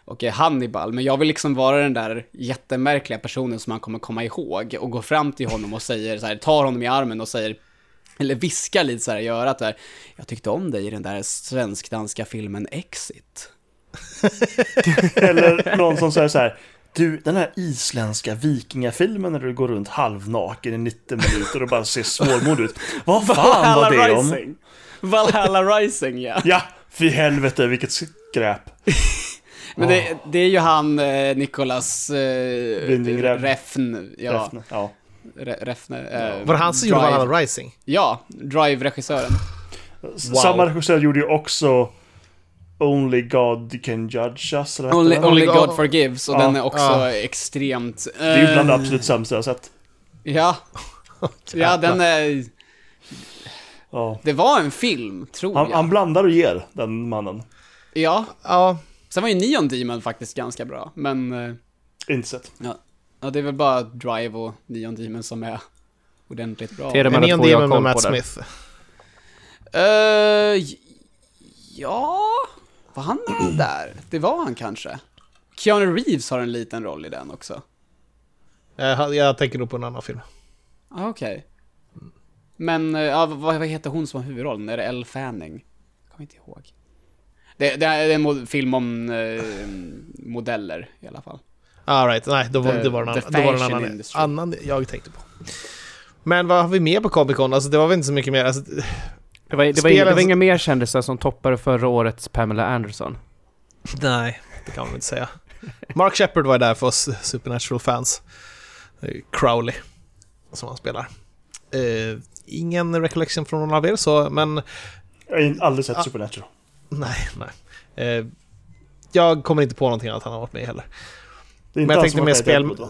och Hannibal, men jag vill liksom vara den där jättemärkliga personen som man kommer komma ihåg och gå fram till honom och säger så här, tar honom i armen och säger eller viskar lite så här i örat där. Jag tyckte om dig i den där svensk-danska filmen Exit. <laughs> Eller någon som säger så här. Du, den här isländska vikingafilmen när du går runt halvnaken i 90 minuter och bara ser svårmodig ut. Vad fan var det om? Rising. Valhalla Rising, ja. Ja, fy helvete vilket skräp. <laughs> Men det, det är ju han, eh, Nicolas eh, Refn. Ja. Refn, ja. Re- Refne, eh, Var det han som gjorde. Valhalla Rising? Ja, Drive-regissören. Wow. Samma regissör gjorde ju också Only God Can Judge Us, eller Only? Only God God- Forgives, och Ja. den är också Ja. extremt... Det är ju bland det eh, absolut sämsta jag har sett. Ja. <laughs> ja, den är... Ja. Det var en film, tror Han, jag. han blandar och ger, den mannen. Ja, Ja, sen var ju Neon Demon faktiskt ganska bra, men... eh, Inte sett. Ja, det är väl bara Drive och Neon Demon som är ordentligt bra. Det är de Neon Demon med Matt. Smith. Eh, j- ja... Var han där? Det var han kanske. Keanu Reeves har en liten roll i den också. Jag, jag tänker nog på en annan film. Ah, Okej. Men, eh, ja, vad, vad heter hon som har huvudrollen? Är det Elle Fanning? Jag kommer inte ihåg. Det, det är en film om eh, modeller i alla fall. All right, nej, då var, The- det var en annan, då var en annan, industry. annan jag tänkte på. Men vad har vi mer på Comic Con? Alltså det var väl inte så mycket mer. Alltså, Det var, det, var det var inga mer kändisar som toppade förra årets Pamela Anderson. nej, det kan man inte säga. <laughs> Mark Shepard var där för oss Supernatural-fans. Crowley som han spelar. Eh, ingen recollection från någon av er, så, men Jag har aldrig sett Ah. Supernatural. nej, nej. Eh, jag kommer inte på någonting annat han har varit med i heller. Det är Men jag tänkte mer spel... Va?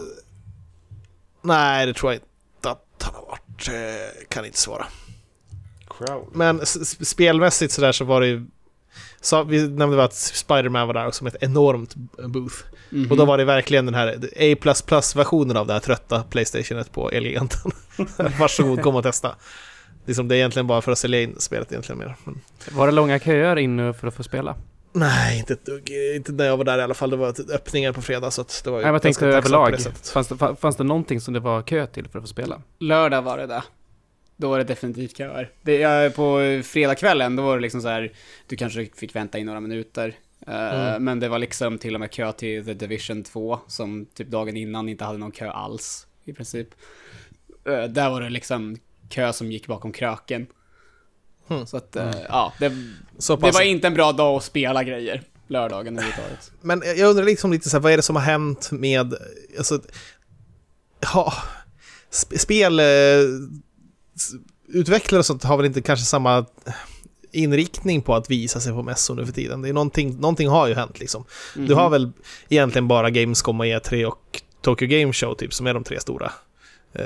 Nej, det tror jag inte att han har varit. Eh, kan inte svara. Crowley. Men spelmässigt sådär så var det ju... Så vi nämnde att Spider-Man var där också med ett enormt booth. Mhm. Och då var det verkligen den här A++-versionen av det här trötta Playstationet på Elgiganten. <laughs> Varsågod, kom och testa. Liksom, det är egentligen bara för att sälja in spelet egentligen mer. Men, Var det långa köer inne för att få spela? nej, inte ett dugg. Inte när jag var där i alla fall. Det var öppningar på fredag så att det var ju Nej, jag tänkte överlag. Fanns det, fa- fanns det någonting som det var kö till för att få spela? Lördag var det där. Då var det definitivt köer. Det, är på fredagskvällen, då var det liksom så här, du kanske fick vänta i några minuter. Eh, Mm. Men det var liksom till och med kö till The Division 2, som typ dagen innan inte hade någon kö alls, i princip. Eh, där var det liksom kö som gick bakom kröken. Hmm. Så att, eh, ja, det, det var inte en bra dag att spela grejer. Lördagen överhuvudtaget. Men jag undrar liksom lite så här, vad är det som har hänt med, alltså, ja, sp- spel, utvecklare och sånt har väl inte kanske samma inriktning på att visa sig på mässor nu för tiden. Det är någonting, någonting har ju hänt liksom. Du har Mhm. väl egentligen bara Gamescom och E3 och Tokyo Game Show typ som är de tre stora. Eh,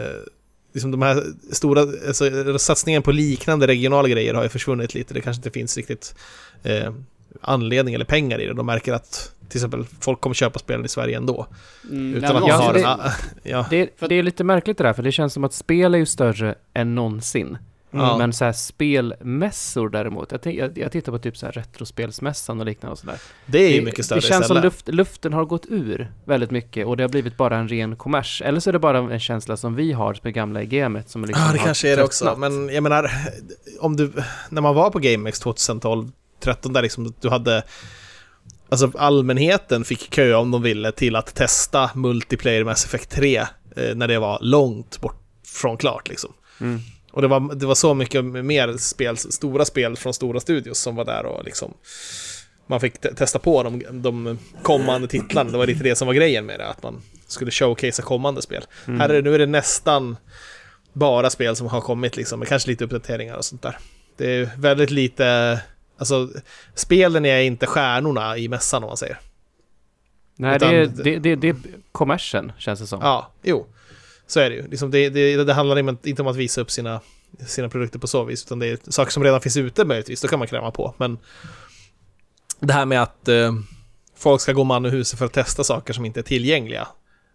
liksom de här stora, alltså, satsningen på liknande regionala grejer har ju försvunnit lite. Det kanske inte finns riktigt eh, anledning eller pengar i det. De märker att till exempel folk kommer köpa spelen i Sverige ändå. Mm, Utan att man har... det- <laughs> ja. Det, För- det är lite märkligt det där, för det känns som att spel är ju större än någonsin. Ja. Men så här spelmässor däremot, jag, jag, jag tittar på typ så här retrospelsmässan och liknande och sådär. Det är ju mycket större Det känns som istället. luft, luften har gått ur väldigt mycket och det har blivit bara en ren kommers. Eller så är det bara en känsla som vi har som är gamla i gamet som liksom Ja, det kanske är det också. Men jag menar, om du, när man var på GameX 2012, 13 där liksom, du hade Alltså allmänheten fick köa om de ville till att testa multiplayer Mass Effect 3 eh, när det var långt bort från klart liksom. Mm. Och det var, det var så mycket mer spel, stora spel från stora studios som var där och liksom man fick te- testa på de, de kommande titlarna. Det var lite det som var grejen med det, att man skulle showcasea kommande spel. Mm. Här är nu är det nästan bara spel som har kommit liksom, med kanske lite uppdateringar och sånt där. Det är väldigt lite, alltså spelen är inte stjärnorna i mässan om man säger. Nej, Utan- det är, det, det, det är kommersen känns det som. Ja, jo. Så är det ju. Liksom det, det, det handlar inte- om att visa upp sina, sina produkter på så vis, utan det är saker som redan finns ute möjligtvis, då kan man kräma på. Men det här med att eh, folk ska gå man ur huset för att testa saker som inte är tillgängliga,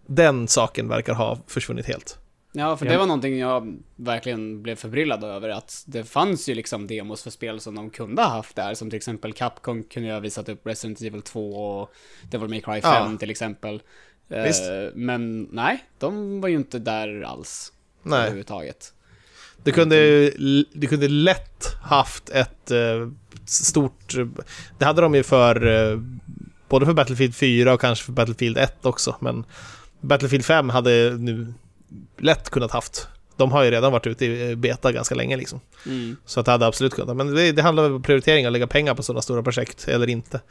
den saken verkar ha försvunnit helt. Ja, för det var någonting jag verkligen blev förbryllad över, att det fanns ju liksom demos för spel som de kunde ha haft där, som till exempel Capcom kunde ju ha visat upp Resident Evil 2 och Devil May Cry 5 Ja. till exempel. Visst. Eh, men nej, de var ju inte där alls. Nej. Överhuvudtaget. Du kunde, du kunde lätt haft ett eh, stort... Det hade de ju för... Eh, både för Battlefield 4 och kanske för Battlefield 1 också, men Battlefield 5 hade nu lätt kunnat haft. De har ju redan varit ute i beta ganska länge liksom. Mm. Så att det hade absolut kunnat. Men det, det handlar väl om prioritering, att lägga pengar på sådana stora projekt eller inte.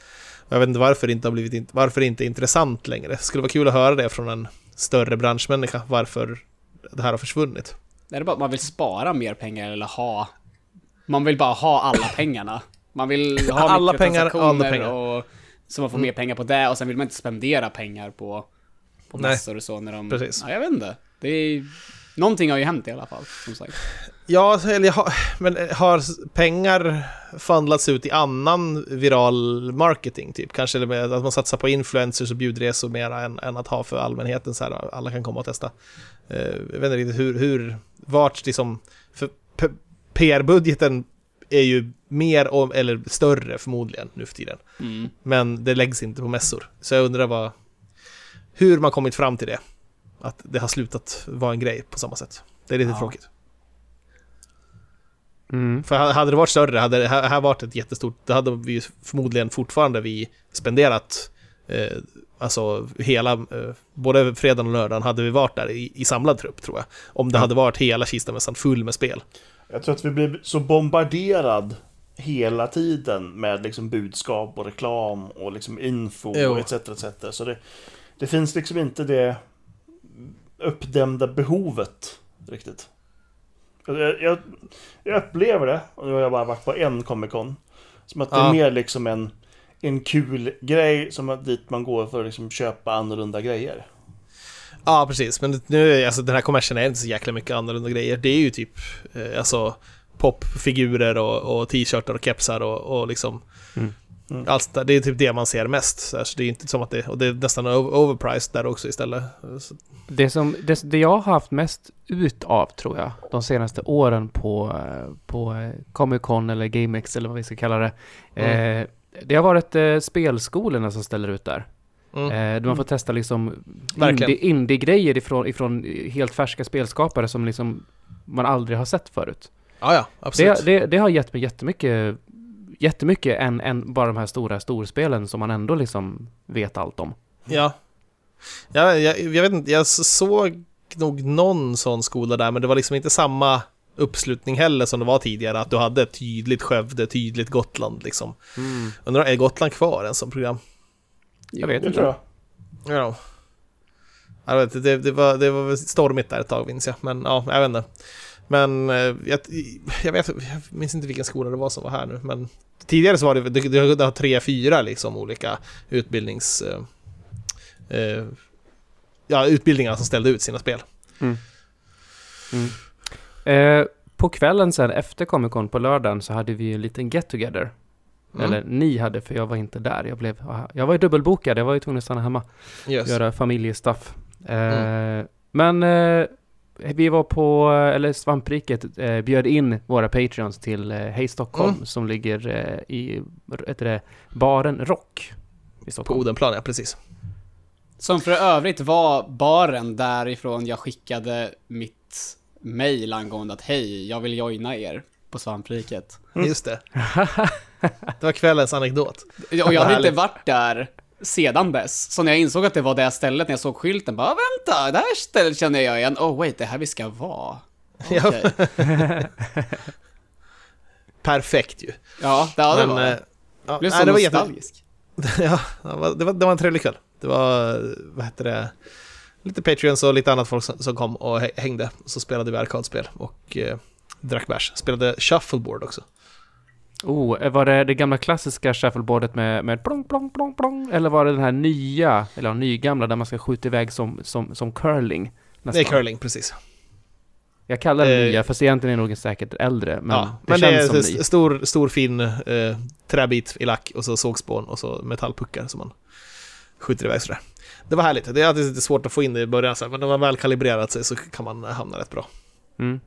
Jag vet inte varför det inte har blivit varför det inte är intressant längre. Det skulle vara kul att höra det från en större branschmänniska, varför det här har försvunnit. Är det bara att man vill spara mer pengar eller ha... Man vill bara ha alla pengarna. Man vill ha Alla pengar, alla pengar. Och, så man får mer pengar på det och sen vill man inte spendera pengar på, på Nej. mässor och så när de... Precis. Ja, jag vet inte. Det är... Någonting har ju hänt i alla fall, som sagt. Ja, eller har, men har pengar fundlats ut i annan viral marketing typ? Kanske med att man satsar på influencers och bjudresor mer än, än att ha för allmänheten så här, alla kan komma och testa. Eh, jag vet inte riktigt hur, hur vart liksom, för PR-budgeten är ju mer om, eller större förmodligen nu för tiden. Mm. Men det läggs inte på mässor. Så jag undrar vad, hur man kommit fram till det. Att det har slutat vara en grej på samma sätt. Det är lite Ja. tråkigt. Mm. För hade det varit större, hade det här, varit ett jättestort, då hade vi förmodligen fortfarande vi spenderat eh, Alltså hela, eh, både fredagen och lördagen hade vi varit där i, i samlad trupp tror jag. Om det Ja. hade varit hela Kistamässan full med spel. Jag tror att vi blir så bombarderad hela tiden med liksom budskap och reklam och liksom info Jo. och etc. etc. Så det, det finns liksom inte det uppdämda behovet riktigt. Jag, jag, jag upplever det, och nu har jag bara varit på en Comic Con, som att det är Ja. mer liksom en, en kul grej som att dit man går för att liksom köpa annorlunda grejer. Ja, precis. Men nu, är- alltså den här kommersen är inte så jäkla mycket annorlunda grejer. Det är ju typ, eh, alltså popfigurer och, och t-shirtar och kepsar och, och liksom Mm. Mm. allt sånt där. Det är typ det man ser mest. Så, det är inte som att det, och det är nästan over- overpriced där också istället. Det, som, det, det jag har haft mest ut av, tror jag, de senaste åren på, på Comic Con eller GameX eller vad vi ska kalla det. Eh, det har varit eh, spelskolorna som ställer ut där. mm. Eh, där man får testa liksom Verkligen. indie- indie-grejer ifrån, ifrån helt färska spelskapare som liksom man aldrig har sett förut. Ja, ja, absolut. Det, det, det har gett mig jättemycket, jättemycket än, än bara de här stora storspelen som man ändå liksom vet allt om. Ja. ja jag, jag vet inte, jag såg nog någon sån skola där, men det var liksom inte samma uppslutning heller som det var tidigare, att du hade tydligt Skövde, tydligt Gotland liksom. Undrar, är Gotland kvar en sån program? Jag vet Det inte. tror jag. Ja. Jag vet, inte, det, det, var, det var väl stormigt där ett tag minns jag, men ja, jag vet inte. Men eh, jag, jag, vet, jag minns inte vilken skola det var som var här nu, men tidigare så var det, det, det, tre, fyra liksom olika utbildnings... Eh, eh, ja, utbildningar som ställde ut sina spel. Eh, på kvällen sen efter Comic Con på lördagen så hade vi en liten get together. Mm. Eller ni hade, för jag var inte där. Jag, blev, jag var ju dubbelbokad, jag var ju tvungen att stanna hemma. Yes. göra familjestuff. Eh, Mm. Men eh, vi var på, eller Svampriket eh, bjöd in våra Patreons till eh, Hej Stockholm Mm. som ligger eh, i, heter det, baren Rock i På Stockholm. Odenplan, ja precis. Som för övrigt var baren därifrån jag skickade mitt mail angående att hej, jag vill joina er på svampriket. Just det. <laughs> Det var kvällens anekdot. Och jag hade inte varit där sedan dess. Så när jag insåg att det var det stället, när jag såg skylten, bara vänta, det här stället känner jag igen. Oh wait, det är här vi ska vara. Okej. <laughs> Perfekt ju. Ja, det, ja, det Men, var eh, det. ja, Blev nej, så det var jätte, nostalgisk. <laughs> Ja, det var, det, var, det var en trevlig kväll. Det var, vad hette det, lite Patreons och lite annat folk som, som kom och hä- hängde. Så spelade vi arkadspel och eh, drack bärs. Spelade shuffleboard också. Oh, eh, var det det gamla klassiska shuffleboardet med, med plong, plong, plong, plong? Eller var det den här nya, eller nygamla där man ska skjuta iväg som, som, som curling? Det är nästan? curling, precis. Jag kallar det Eh, nya, fast egentligen är det nog säkert äldre. Men ja, det men det känns är som ny. en stor, stor fin eh, träbit i lack och så sågspån och så metallpuckar som man skjuter iväg sådär. Det var härligt. Det är alltid lite svårt att få in det i början, men när man väl kalibrerat sig så kan man hamna rätt bra. Mm.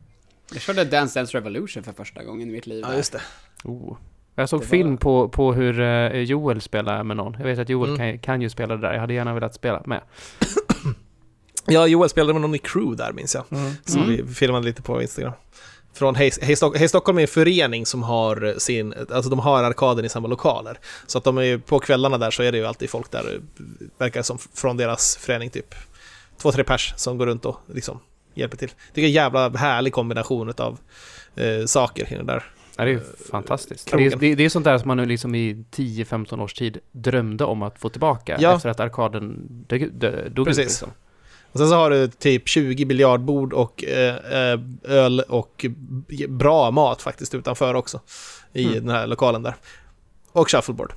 Jag körde Dance Dance Revolution för första gången i mitt liv. Ja, just det. Oh. Jag såg Det var- film på, på hur eh, Joel spelar med någon. Jag vet att Joel Mm. kan, kan ju spela det där. Jag hade gärna velat spela med. <coughs> Ja, Joel spelade med någon i crew där minns jag. Som Mm. vi filmade lite på Instagram. Från Hej, Hej, Stock- Hej Stockholm är en förening som har sin, alltså de har arkaden i samma lokaler. Så att de är ju, på kvällarna där så är det ju alltid folk där, verkar som från deras förening typ. Två, tre pers som går runt och liksom hjälper till. Det är en jävla härlig kombination av eh, saker i den där. Ja, det är fantastiskt. Det är, det, det är sånt där som man nu liksom i 10-15 års tid drömde om att få tillbaka. Ja. Efter att arkaden dog, dog, dog ut Precis. liksom. Och sen så har du typ 20 biljardbord och eh, eh, öl och bra mat faktiskt utanför också. I Mm. den här lokalen där. Och shuffleboard.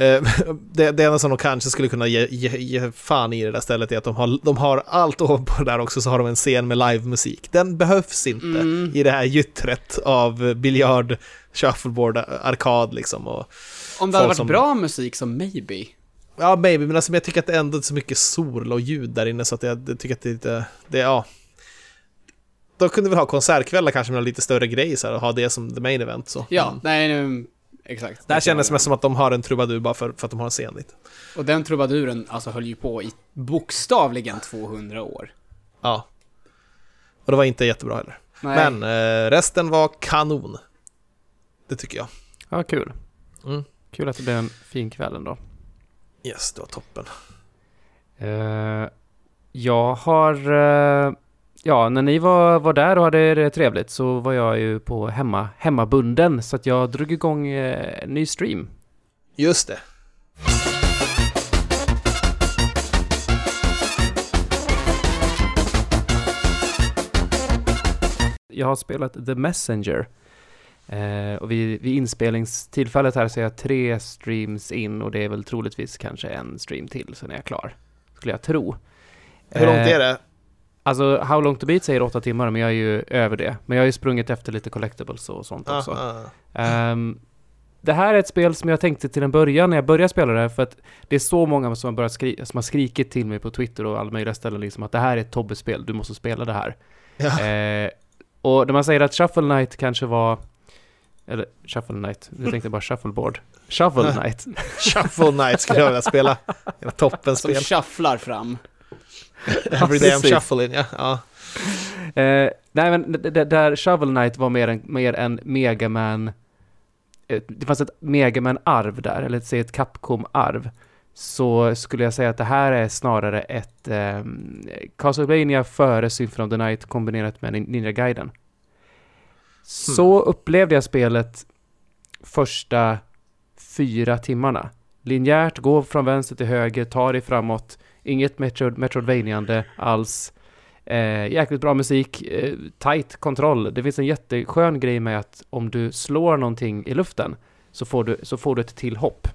Eh, <laughs> det, det enda som de kanske skulle kunna ge, ge, ge fan i det där stället är att de har, de har allt ovanpå det där också så har de en scen med livemusik. Den behövs inte Mm. i det här gyttret av biljard, shuffleboard, arkad liksom. Och, Om det hade varit som- bra musik så maybe. Ja, maybe, men alltså, jag tycker att det ändå är så mycket sol och ljud där inne så att jag, jag tycker att det är lite, det, ja. De kunde väl ha konsertkvällar kanske med lite större grej så här, och ha det som the main event så. Ja, Mm. nej, exakt. Det här kändes mest som att de har en trubadur bara för, för att de har en scen dit. Och den trubaduren alltså höll ju på i bokstavligen 200 år. Ja. Och det var inte jättebra heller. Nej. Men eh, resten var kanon. Det tycker jag. Ja, kul. Mm. Kul att det blev en fin kväll ändå. Yes, det var toppen. Eh, jag har... eh, ja, när ni var, var där och hade det trevligt så var jag ju på hemma, hemmabunden så att jag drog igång eh, ny stream. Just det. Jag har spelat The Messenger. Eh, och vid, vid inspelningstillfället här så är jag tre streams in och det är väl troligtvis kanske en stream till sen är jag klar. Skulle jag tro. Hur långt Eh, är det? Alltså, How long to beat säger åtta timmar, men jag är ju över det. Men jag har ju sprungit efter lite collectibles och sånt Ah, också. ah. Ehm, det här är ett spel som jag tänkte till en början när jag började spela det, för att det är så många som har, börjat skri- som har skrikit till mig på Twitter och alla möjliga ställen liksom att det här är ett Tobbe-spel, du måste spela det här. Ja. Eh, och när man säger att Shuffle Knight kanske var eller Shuffle Knight, nu tänkte jag bara Shuffleboard. Shovel <laughs> Knight. Shuffle Night skulle jag vilja spela. <laughs> Jävla Som toppenspel. shufflar fram. Every day I'm shuffling, ja. ja. Eh, nej men där Shovel Knight var mer en, mer en Megaman eh, Det fanns ett Megaman-arv där, eller säg ett Capcom-arv. Så skulle jag säga att det här är snarare ett eh, Castlevania före Symphony of the Night kombinerat med Nin- Ninja Gaiden. Så upplevde jag spelet första fyra timmarna. Linjärt, gå från vänster till höger, ta dig framåt Inget Metro, Metroidvaniande alls Eh, jäkligt bra musik, eh, tight kontroll. Det finns en jätteskön grej med att om du slår någonting i luften så får du, så får du ett till hopp.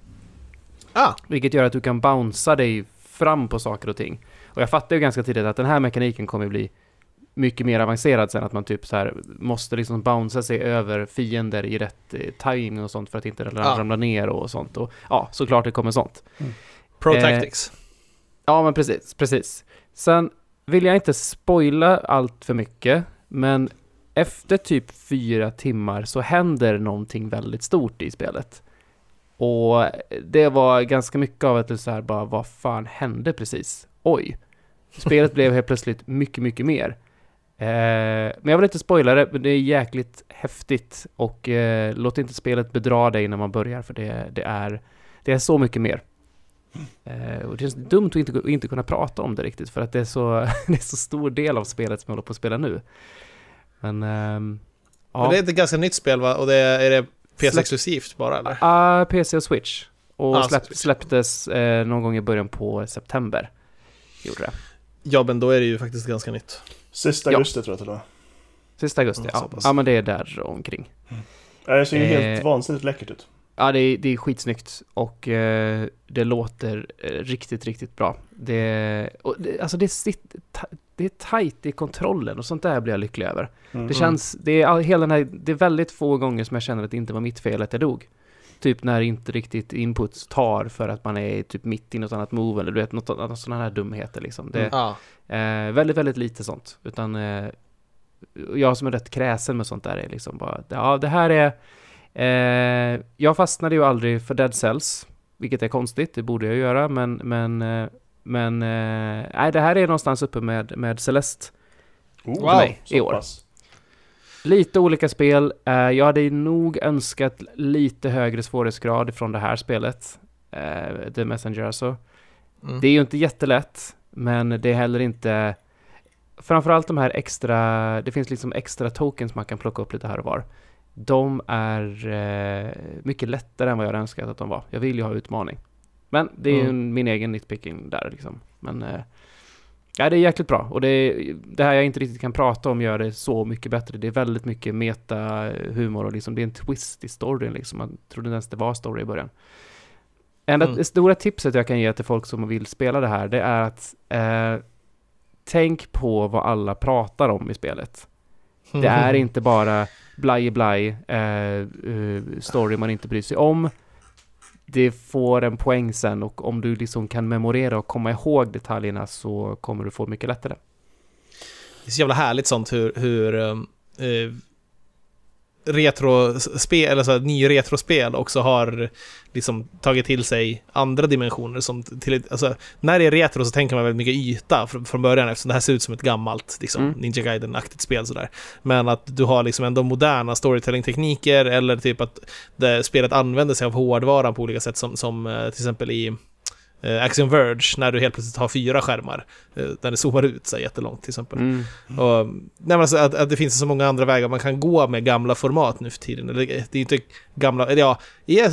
Ah, Vilket gör att du kan bouncea dig fram på saker och ting. Och jag fattar ju ganska tidigt att den här mekaniken kommer bli mycket mer avancerad sen, att man typ så här måste liksom bouncea sig över fiender i rätt eh, timing och sånt för att inte Ja. ramla ner och sånt. Och ja, såklart det kommer sånt. Pro Eh, Tactics. Ja, men precis, precis. Sen vill jag inte spoila allt för mycket, men efter typ fyra timmar så händer någonting väldigt stort i spelet. Och det var ganska mycket av att det så här bara, vad fan hände precis? Oj. Spelet blev helt plötsligt mycket, mycket mer. Eh, men jag vill inte spoila det, men det är jäkligt häftigt och eh, låt inte spelet bedra dig när man börjar för det, det, är, det är så mycket mer. Eh, och det känns dumt att inte, inte kunna prata om det riktigt för att det är så, <laughs> det är så stor del av spelet som jag håller på att spela nu. Men, ehm, ja. Men det är ett ganska nytt spel va? Och det är, är det PC-exklusivt bara eller? Ah, PC och Switch. Och Ah, släpp, Switch. släpptes eh, någon gång i början på september. Gjorde det. Ja, men då är det ju faktiskt ganska nytt. Sista Ja. augusti tror jag till och med. Sista augusti, Mm, ja. ja men det är där omkring. Nej, Det ser ju Eh. helt vansinnigt läckert ut. Ja, det är, det är skitsnyggt och eh, det låter eh, riktigt, riktigt bra. Det, och det, alltså det, sitt, det är tajt i kontrollen och sånt där blir jag lycklig över. Mm. Det känns, det är, hela den här, det är väldigt få gånger som jag känner att det inte var mitt fel att jag dog. Typ när inte riktigt input tar för att man är typ mitt i något annat move eller du vet, något, något sådana här dumheter liksom. Det, Ja. Eh, väldigt, väldigt lite sånt. Utan eh, jag som är rätt kräsen med sånt där är liksom bara, ja det här är... Eh, jag fastnade ju aldrig för Dead Cells, vilket är konstigt, det borde jag göra, men, men, eh, men, eh, nej det här är någonstans uppe med, med Celeste. Oh, Wow, mig, i år. pass. Lite olika spel, eh, jag hade nog önskat lite högre svårighetsgrad från det här spelet. Eh, The Messenger alltså. Mm. Det är ju inte jättelätt, men det är heller inte... Framförallt de här extra, det finns liksom extra tokens man kan plocka upp lite här och var. De är eh, mycket lättare än vad jag hade önskat att de var. Jag vill ju ha utmaning. Men det är ju Mm. min egen nitpicking där liksom. Men eh, Ja, det är jäkligt bra. Och det, det här jag inte riktigt kan prata om gör det så mycket bättre. Det är väldigt mycket meta-humor och liksom, det är en twist i storyn liksom. Man trodde inte ens det var story i början. Enda, Mm. Stora tipset jag kan ge till folk som vill spela det här, det är att eh, tänk på vad alla pratar om i spelet. Det är <laughs> inte bara blaj blaj eh, eh, story man inte bryr sig om. Det får en poäng sen och om du liksom kan memorera och komma ihåg detaljerna så kommer du få mycket lättare. Det är så jävla härligt sånt hur, hur um, eh, retrospel, eller så här, ny retrospel också har liksom tagit till sig andra dimensioner som till, alltså, när det är retro så tänker man väldigt mycket yta från, från början eftersom det här ser ut som ett gammalt liksom, Mm. Ninja Gaiden-aktigt spel sådär. Men att du har liksom ändå moderna storytelling-tekniker eller typ att det, spelet använder sig av hårdvaran på olika sätt som, som eh, till exempel i eh, Axiom Verge när du helt plötsligt har fyra skärmar eh, där det zoomar ut sig jättelångt till exempel. Mm. Och, nej, men alltså, att, att det finns så många andra vägar man kan gå med gamla format nu för tiden. Eller, Det är inte gamla, eller ja, är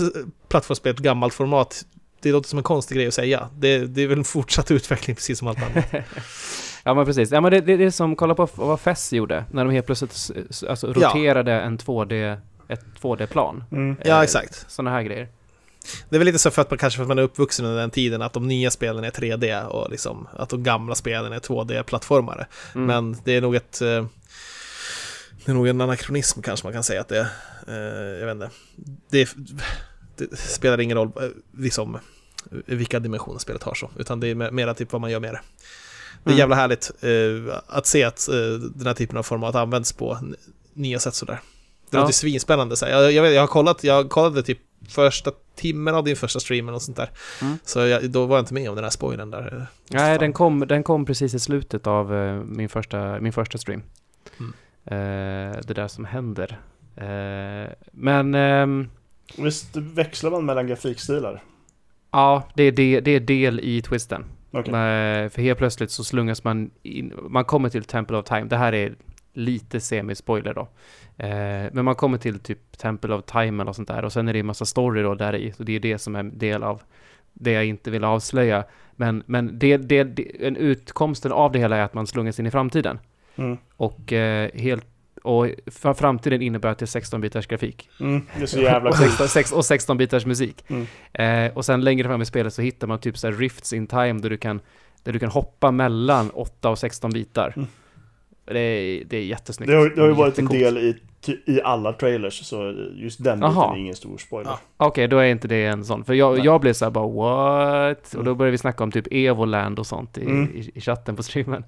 plattformsspel ett gammalt format? Det låter som en konstig grej att säga. Det, det är väl en fortsatt utveckling precis som allt annat. <laughs> Ja men precis. Ja men det, det, det är som, kolla på vad FES gjorde. När de helt plötsligt alltså, Ja. roterade en 2D, ett 2D-plan. Mm. Ja, exakt. Sådana här grejer. Det är väl lite så för att man kanske för att man är uppvuxen under den tiden att de nya spelen är 3D och liksom att de gamla spelen är 2D-plattformare. Mm. Men det är nog ett... eh, Det är nog en anakronism kanske man kan säga att det är. Eh, Jag vet inte. Det, det spelar ingen roll eh, liksom vilka dimensioner spelet har så, utan det är mer- mera typ vad man gör med det. Det är Mm. jävla härligt att se att den här typen av format används på nya sätt sådär. Det Ja. låter svinspännande. Så. Jag, jag, vet, jag har kollat, jag kollade typ första timmen av din första streamen och sånt där. Mm. Så jag, då var jag inte med om den här spoilern där. Nej, den kom, den kom precis i slutet av eh, min, första, min första stream. Mm. Eh, det där som händer. Eh, men ehm, Visst växlar man mellan grafikstilar? ja, det är, det, det är del i twisten. Okej. Eh, för helt plötsligt så slungas man in, man kommer till Temple of Time. Det här är lite semi-spoiler då. Eh, men man kommer till typ Temple of Time och sånt där och sen är det en massa story då där i. Så det är det som är del av det jag inte vill avslöja. Men, men det, det, det, en utkomsten av det hela är att man slungas in i framtiden. Mm. Och eh, helt och för framtiden innebär att det är 16-bitars grafik. Mm. Det är så jävla och, coolt. 16, sex- och 16-bitars musik. Mm. Eh, och sen längre fram i spelet så hittar man typ så här rifts in time där du kan, där du kan hoppa mellan 8 och 16 bitar. Mm. Det, är, det är jättesnyggt. Det har, det har ju varit en del i, i alla trailers, så just den Jaha. biten är ingen stor spoiler. Ja. Okej, då är inte det en sån. För jag, Nej. jag blev så här bara what? Och Mm. då började vi snacka om typ Evoland och sånt i, Mm. i, i chatten på streamen.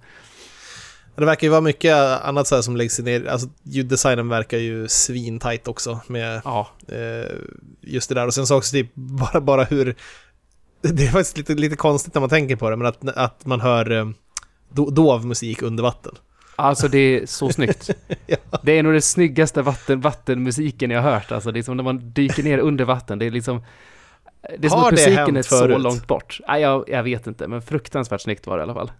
Det verkar ju vara mycket annat så här som läggs ner. Alltså ljuddesignen verkar ju svintajt också med Ja, eh, just det där. Och sen så också typ <laughs> bara, bara hur... Det är faktiskt lite, lite konstigt när man tänker på det, men att, att man hör eh, do, dov musik under vatten. Alltså det är så snyggt. <laughs> Ja. Det är nog det snyggaste vatten, vattenmusiken jag har hört. Alltså det är som när man dyker ner under vatten. Det är liksom... Det är som Har att det musiken är så förut? långt bort. Nej, jag, jag vet inte, men fruktansvärt snyggt var det i alla fall.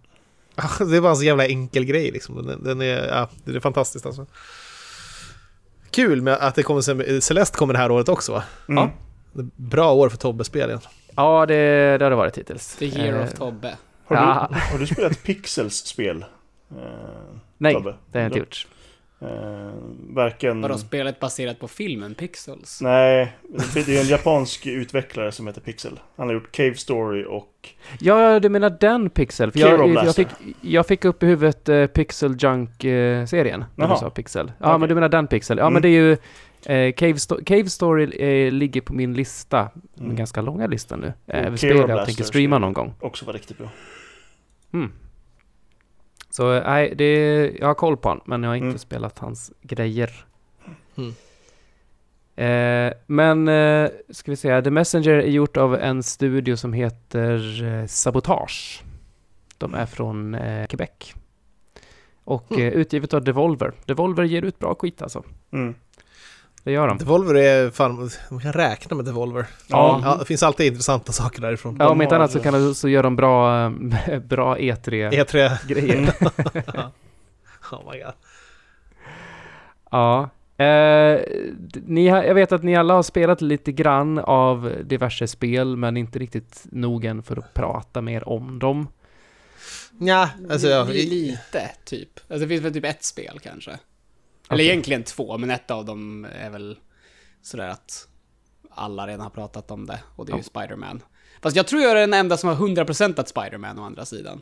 Det är bara en så jävla enkel grej liksom. Den, den är, ja, det är fantastiskt alltså. Kul med att det kommer, Celeste kommer det här året också va? Mm. Ja. Bra år för Tobbe-spel igen. Ja, det, det har det varit hittills. The year Eh, of Tobbe. Har, Ja. du, har du spelat Pixels-spel? Eh, <laughs> Nej, Tobbe? det har jag inte gjort. Eh, varken... Vadå, spelet baserat på filmen Pixels? Nej, det är en japansk utvecklare som heter Pixel. Han har gjort Cave Story och... Ja, du menar den Pixel? För jag, jag, fick, jag fick upp i huvudet eh, Pixel Junk-serien. när du sa Pixel. Ja, Okej. men du menar den Pixel. Ja, Mm. men det är ju... Eh, Cave, Sto- Cave Story eh, ligger på min lista. Mm. En ganska långa lista nu. Eh, Clear spel jag tänker streama någon gång. också var riktigt bra. Mm. Så nej, det, jag har koll på han, men jag har inte Mm. spelat hans grejer. Mm. Eh, men, eh, ska vi säga, The Messenger är gjort av en studio som heter eh, Sabotage. De är från eh, Quebec. Och Mm. eh, utgivet av Devolver. Devolver ger ut bra skit alltså. Det gör de. Devolver är fan, man kan räkna med Devolver. Ja. Ja, det finns alltid intressanta saker därifrån. Ja, om inte annat så, kan, så gör de bra, eh, <laughs> bra E3-grejer. E3. Mm. oh my god. Ja. Eh, ni har, jag vet att ni alla har spelat lite grann av diverse spel, men inte riktigt nog än för att prata mer om dem. Ja, alltså ja, i- lite, typ. Alltså det finns väl typ ett spel kanske. Eller Okej. egentligen två, men ett av dem är väl sådär att alla redan har pratat om det, och det är ju Spider-Man. Fast jag tror jag är den enda som har 100% att Spider-Man å andra sidan.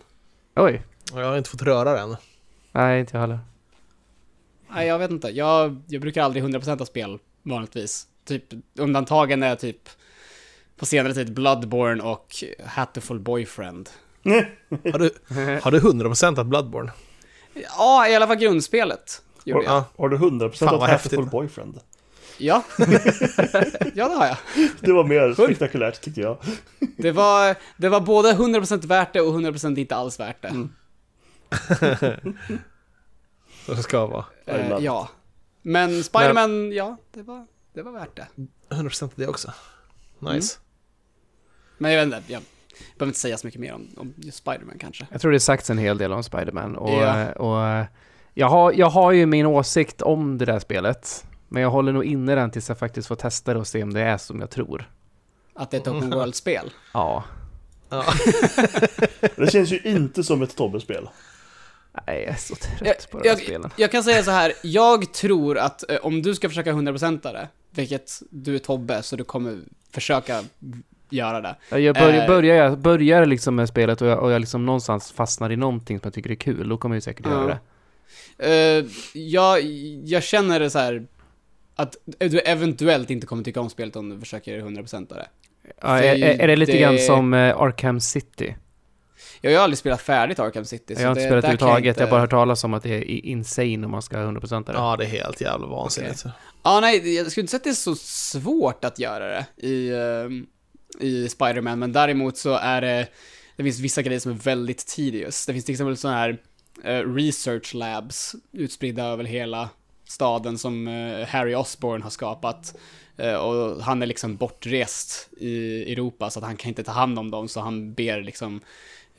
Oj. jag har inte fått röra den. Nej, inte jag heller. Nej, jag vet inte. Jag, jag brukar aldrig 100% av spel, vanligtvis. Typ, undantagen är typ på senare tid Bloodborne och Hatoful Boyfriend. <laughs> Har du, har du 100% att Bloodborne? Ja, i alla fall grundspelet. Gjorde jag. Ja. Har du 100% Fan, Hateful häftigt. Boyfriend? Ja. <laughs> <laughs> ja, det har jag. Det var mer spektakulärt tyckte jag. Det var, det var både 100% värt det och 100% inte alls värt det. Mm. <laughs> Så ska det vara. Eh, ja. Men Spiderman, ja, det var, det var värt det. 100% det också. Nice. Men jag vet inte, jag behöver inte säga så mycket mer om, om just Spiderman kanske. Jag tror det sagts en hel del om Spider-Man och, Ja. och jag, har, jag har ju min åsikt om det där spelet. Men jag håller nog inne den tills jag faktiskt får testa det och se om det är som jag tror. Att det är ett open world-spel. Ja. Ja. <laughs> Det känns ju inte som ett Tobbe-spel. Nej, jag är så trött Jag, på de här jag, spelen. jag kan säga så här, jag tror att eh, om du ska försöka 100% det, vilket du är Tobbe, så du kommer försöka göra det. Jag börjar, Eh. börjar, jag börjar liksom med spelet och jag, och jag liksom någonstans fastnar i någonting som jag tycker är kul, då kommer jag säkert göra Ja. det. Eh, jag, jag känner det så här att du eventuellt inte kommer tycka om spelet om du försöker 100% av det. Ja, är, är det lite det- grann som eh, Arkham City? Jag har ju aldrig spelat färdigt Arkham City. Jag har inte det, spelat överhuvudtaget, jag inte- har bara hört talas om att det är insane om man ska 100% det. ja, det är helt jävla vansinnigt. Ja, nej, jag skulle inte säga att det är så svårt att göra det i, ehm, i Spider-Man, men däremot så är det, det finns vissa grejer som är väldigt tedious. Det finns till exempel sådana här eh, Eh, research labs utspridda över hela staden som eh, Harry Osborn har skapat. Eh, och han är liksom bortrest i Europa så att han kan inte ta hand om dem så han ber liksom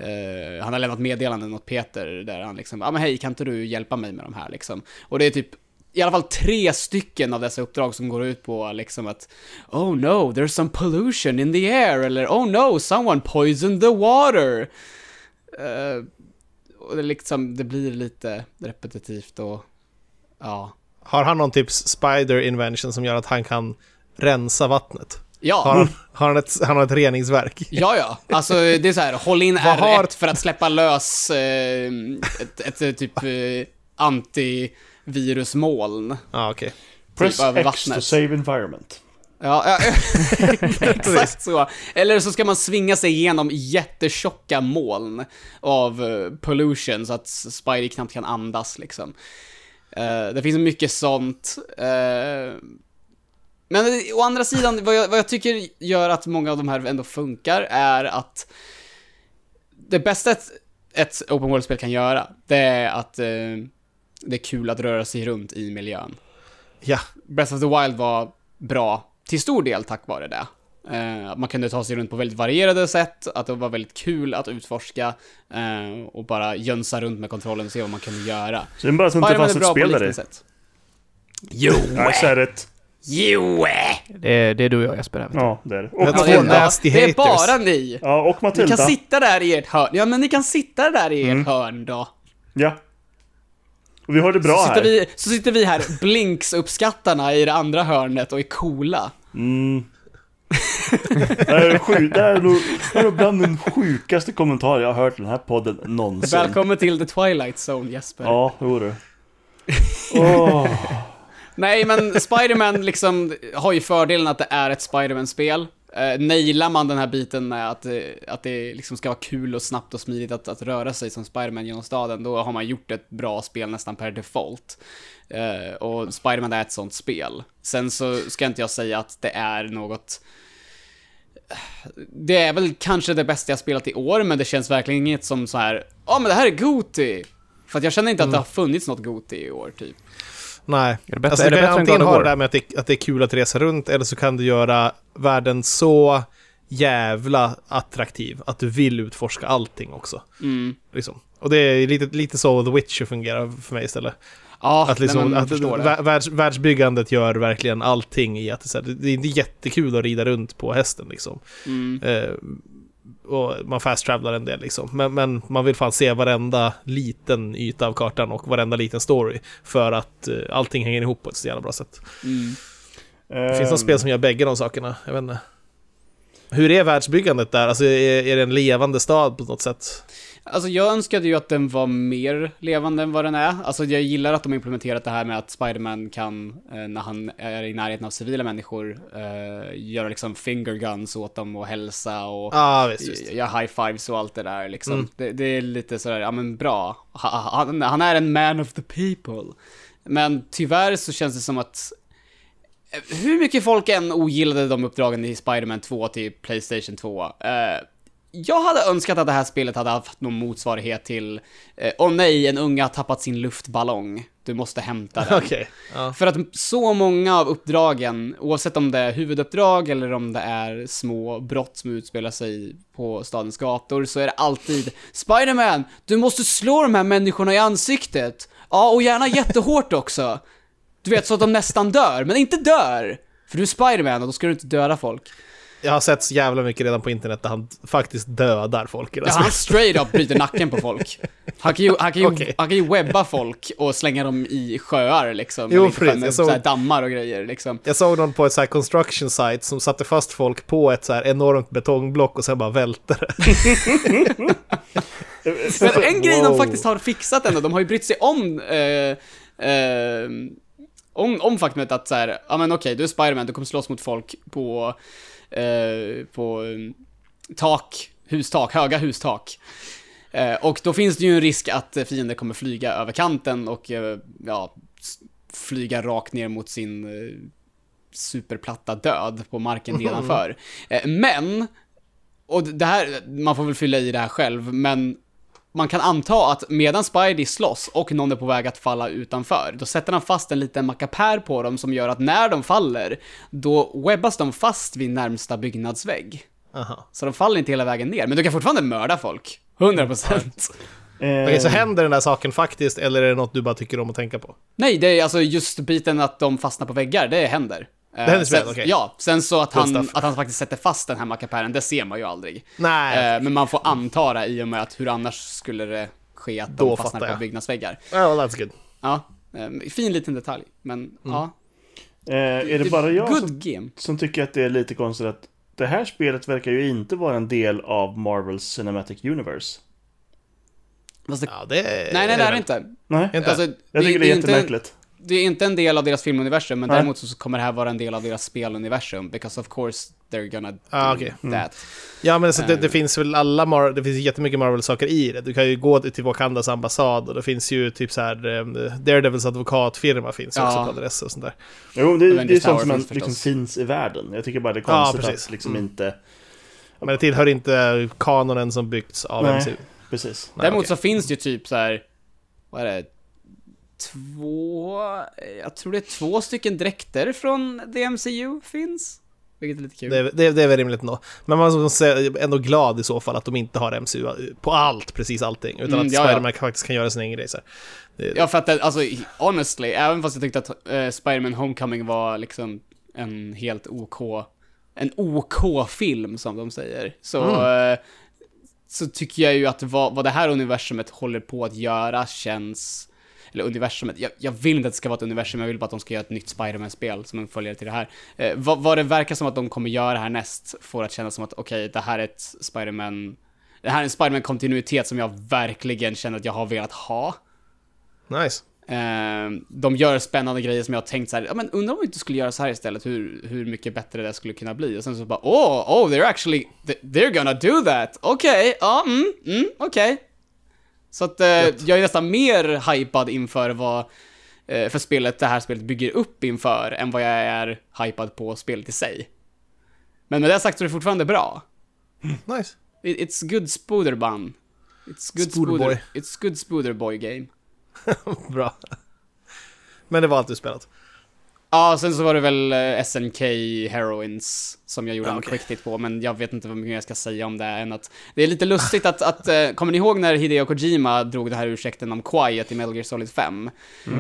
Uh, han har lämnat meddelanden åt Peter där han liksom, ja ah, men hej kan inte du hjälpa mig med de här liksom. Och det är typ i alla fall tre stycken av dessa uppdrag som går ut på liksom att Oh no, there's some pollution in the air eller Oh no, someone poisoned the water. Uh, och det liksom, det blir lite repetitivt och ja. Har han någon typ spider invention som gör att han kan rensa vattnet? Har Ja, han, har han, ett, han har ett reningsverk? ja, ja. Alltså det är så här, håll in Vad R1 har- för att släppa lös eh, ett, ett, ett typ eh, antivirusmoln. Ja, okej. Press över X to save environment. Ja, ja <laughs> <laughs> exakt så. Eller så ska man svinga sig igenom jättetjocka moln av eh, pollution så att Spidey knappt kan andas liksom. Eh, det finns mycket sånt. eh, men å andra sidan, vad jag, vad jag tycker gör att många av de här ändå funkar är att det bästa ett, ett open world-spel kan göra, det är att eh, det är kul att röra sig runt i miljön. Ja, Breath of the Wild var bra till stor del tack vare det. Eh, man kunde ta sig runt på väldigt varierade sätt, att det var väldigt kul att utforska eh, och bara jönsa runt med kontrollen och se vad man kunde göra. Så det är bara att det inte fanns är ett spel där liknande i. sätt. I said it. Jo! Det, är, det är du och jag Jesper. Ja, det är det. Jag Och tror Ja, det, Matilda. är, det är bara ni! Ja, och Ni kan Matilda. sitta där i ert hörn. Ja, men ni kan sitta där i ert Mm. hörn då. Ja. Och vi har det bra så, sitter här. vi, så sitter vi här, Blinks-uppskattarna i det andra hörnet och är coola. Mm. Det här är, sjuk, det här är nog det här är bland den sjukaste kommentar jag har hört i den här podden någonsin. Välkommen till The Twilight Zone, Jesper. Ja, jo du. <laughs> Åh. Nej, men Spider-Man liksom har ju fördelen att det är ett Spider-Man-spel. Eh, nailar man den här biten med att, eh, att det liksom ska vara kul och snabbt och smidigt att, att röra sig som Spider-Man genom staden, då har man gjort ett bra spel nästan per default. Eh, och Spider-Man är ett sånt spel. Sen så ska inte jag säga att det är något det är väl kanske det bästa jag spelat i år, men det känns verkligen inget som så här. ja men det här är Goti. För att jag känner inte att det har funnits något Goti i år, typ. Nej. Är det bättre, Alltså, är du det kan bättre än antingen God of ha det där med att det, att det är kul att resa runt, eller så kan du göra världen så jävla attraktiv att du vill utforska allting också. Mm. Liksom. Och det är lite, lite så The Witcher fungerar för mig istället. Ja, Att, liksom, nej, att världs, världsbyggandet gör verkligen allting i att det, så här, det är inte jättekul att rida runt på hästen liksom. Mm. Eh, och man fast-travelar en del liksom. Men, men man vill fan se varenda liten yta av kartan och varenda liten story. För att eh, allting hänger ihop på ett så jävla bra sätt. Mm. Det finns något spel som gör bägge de sakerna, jag vet inte. Hur är världsbyggandet där? Alltså är, är det en levande stad på något sätt? Alltså jag önskade ju att den var mer levande än vad den är. Alltså jag gillar att de har implementerat det här med att Spiderman kan, eh, när han är i närheten av civila människor, eh, göra liksom finger guns åt dem och hälsa och ah, visst, visst. göra high fives och allt det där liksom. Mm. Det, det är lite sådär, ja men bra. Ha- Han, han är en man of the people. Men tyvärr så känns det som att eh, hur mycket folk än ogillade de uppdragen i Spider-Man 2 till Playstation 2. Eh, jag hade önskat att det här spelet hade haft någon motsvarighet till eh, Åh nej, en unga har tappat sin luftballong. Du måste hämta den. <laughs> Okej. Ja. För att så många av uppdragen, oavsett om det är huvuduppdrag eller om det är små brott som utspelar sig på stadens gator, så är det alltid Spiderman, du måste slå de här människorna i ansiktet. Ja, och gärna jättehårt också. Du vet, så att de nästan dör, men inte dör. För du är Spiderman och då ska du inte döda folk. Jag har sett så jävla mycket redan på internet där han faktiskt dödar folk i det Ja, här han straight up bryter nacken på folk. Han kan ju, han kan ju, Okej. han kan ju webba folk och slänga dem i sjöar liksom. Jo, precis. Jag såg- så här dammar och grejer liksom. Jag såg någon på ett så här construction site som satte fast folk på ett så här enormt betongblock och sen bara välte det. <laughs> Men en grej de Wow. faktiskt har fixat ändå, de har ju brytt sig om eh, eh, om, om faktumet att så här, ja men okej, du är Spiderman, du kommer slåss mot folk på, eh, på eh, tak, hustak, höga hustak. Eh, och då finns det ju en risk att eh, fiender kommer flyga över kanten och eh, ja, flyga rakt ner mot sin eh, superplatta död på marken nedanför. <laughs> Eh, men, och det här, man får väl fylla i det här själv, men man kan anta att medan Spidey slåss och någon är på väg att falla utanför, då sätter han fast en liten mackapär på dem som gör att när de faller, då webbas de fast vid närmsta byggnadsvägg. Aha. Så de faller inte hela vägen ner, men du kan fortfarande mörda folk. 100%. Eh, Okej, så händer den där saken faktiskt eller är det något du bara tycker om att tänka på? Nej, det är alltså just biten att de fastnar på väggar, det händer. Det händer i spelet, okej. Ja, sen så att han, att han faktiskt sätter fast den här mackapären, det ser man ju aldrig. Nej. Eh, men man får anta det i och med att hur annars skulle det ske att Då de fastnar på jag. byggnadsväggar. Well, that's good. Ja, eh, fin liten detalj, men ja. eh, är det bara jag Good som, game. som tycker att det är lite konstigt att det här spelet verkar ju inte vara en del av Marvels Cinematic Universe. Det, Ja, det är nej, nej, det är det inte. Nej, Inte? Alltså, jag tycker det är inte, jättemärkligt. Det är inte en del av deras filmuniversum, men Nej. däremot så kommer det här vara en del av deras speluniversum, because of course they're gonna do Ah, okej. that. Ja, men så det, det Eh. finns väl alla Mar- det finns jättemycket Marvel-saker i det. Du kan ju gå till Wakandas ambassad och det finns ju typ så här eh, Daredevils advokatfirma finns ju Ja. också på adress och sånt där. Jo, det, det är Avengers sånt som finns liksom finns i världen. Jag tycker bara det är Ja, konstigt precis. att liksom Mm. inte... Men det tillhör inte kanonen som byggts av Nej. MCU. Precis. Nej, Däremot okej. så finns det ju typ så här, vad är det? Två, jag tror det är två stycken dräkter från DMCU finns. Vilket är lite kul. Det, är- det, det är väl rimligt ändå. Men man säga ändå glad i så fall att de inte har MCU på allt, precis allting. Utan Mm, att ja, ja. Spiderman faktiskt kan göra sin egen grej. Så här. det, Ja, för att alltså, honestly, även fast jag tyckte att uh, Spider-Man Homecoming var liksom en helt OK, en OK-film som de säger, så, eh, så tycker jag ju att vad, vad det här universumet håller på att göra känns, eller universumet, jag, jag vill inte att det ska vara ett universum, jag vill bara att de ska göra ett nytt Spider-Man-spel som en följare till det här. Eh, vad, vad det verkar som att de kommer göra härnäst får att kännas som att okej, det här är ett Spider-Man, det här är en Spider-Man-kontinuitet som jag verkligen känner att jag har velat ha. Nice. Eh, de gör spännande grejer som jag har tänkt så här, ja men undrar om vi inte skulle göra så här istället, hur, hur mycket bättre det skulle kunna bli. Och sen så bara, oh, oh, they're actually, they're gonna do that. Okej, ja, mm, mm, okej. Så att eh, jag är nästan mer hypad inför vad, eh, för spelet det här spelet bygger upp inför, än vad jag är hypad på spelet i sig. Men med det sagt så är det fortfarande bra. Nice. It, it's good spooderban. It's good Spooderboy. spooder, it's good spooderboy game. <laughs> Bra. Men det var allt du spelat. Ja, sen så var det väl eh, SNK Heroines som jag gjorde Ja, en okej. quick hit på, men jag vet inte vad mycket jag ska säga om det än att det är lite lustigt att, att eh, kommer ni ihåg när Hideo Kojima drog det här ursäkten om Quiet i Metal Gear Solid 5?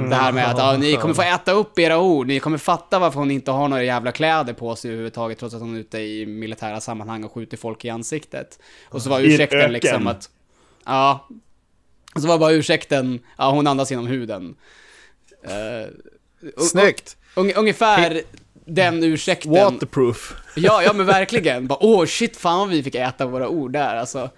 Det här med att ja, ni kommer få äta upp era ord, ni kommer fatta varför hon inte har några jävla kläder på sig överhuvudtaget trots att hon är ute i militära sammanhang och skjuter folk i ansiktet. Och så var en ursäkten liksom att, ja, och så var bara ursäkten, ja hon andas genom huden. Och- Snyggt! Ung, ungefär den ursäkten. Waterproof. Ja, ja men <laughs> verkligen. Bara, åh shit, fan vad vi fick äta våra ord där alltså.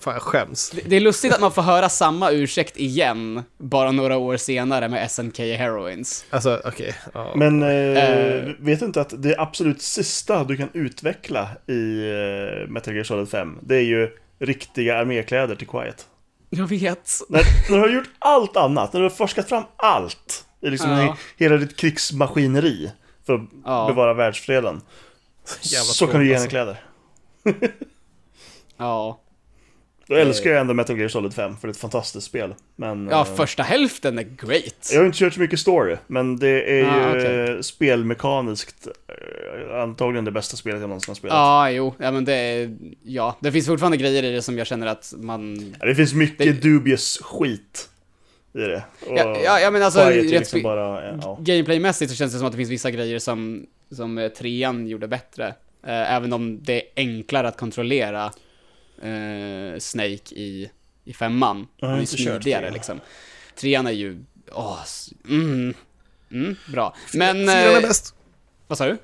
Fan, jag skäms. Det, det är lustigt att man får höra samma ursäkt igen, bara några år senare med SNK Heroines. Alltså, okej. ja. Men eh, Eh. vet du inte att det absolut sista du kan utveckla i eh, Metal Gear Solid 5, det är ju riktiga armékläder till Quiet. Jag vet. När, när du har gjort allt annat, när du har forskat fram allt, i liksom Ja. he- hela ditt krigsmaskineri för att Ja. bevara världsfreden, Jävla så kan du ge henne alltså. kläder. <laughs> Ja. Då älskar jag ändå Metal Gear Solid 5, för det är ett fantastiskt spel. Men, Ja, eh, första hälften är great. Jag har inte kört så mycket story, men det är Ah, ju eh, spelmekaniskt eh, antagligen det bästa spelet jag någonsin har spelat. Ja, jo, ja men det är, ja, det finns fortfarande grejer i det som jag känner att man... Ja, Det finns mycket Det- dubious skit i det. Och Ja, ja, ja men alltså, liksom bara, ja. Gameplaymässigt så känns det som att det finns vissa grejer som, som eh, trean gjorde bättre. Eh, även om det är enklare att kontrollera eh, Snake i, i femman. Jag har Han är inte kört smidigare trean. liksom. Trean är ju, åh, mm, mm, bra. Men, Fyran är eh, bäst. vad sa du?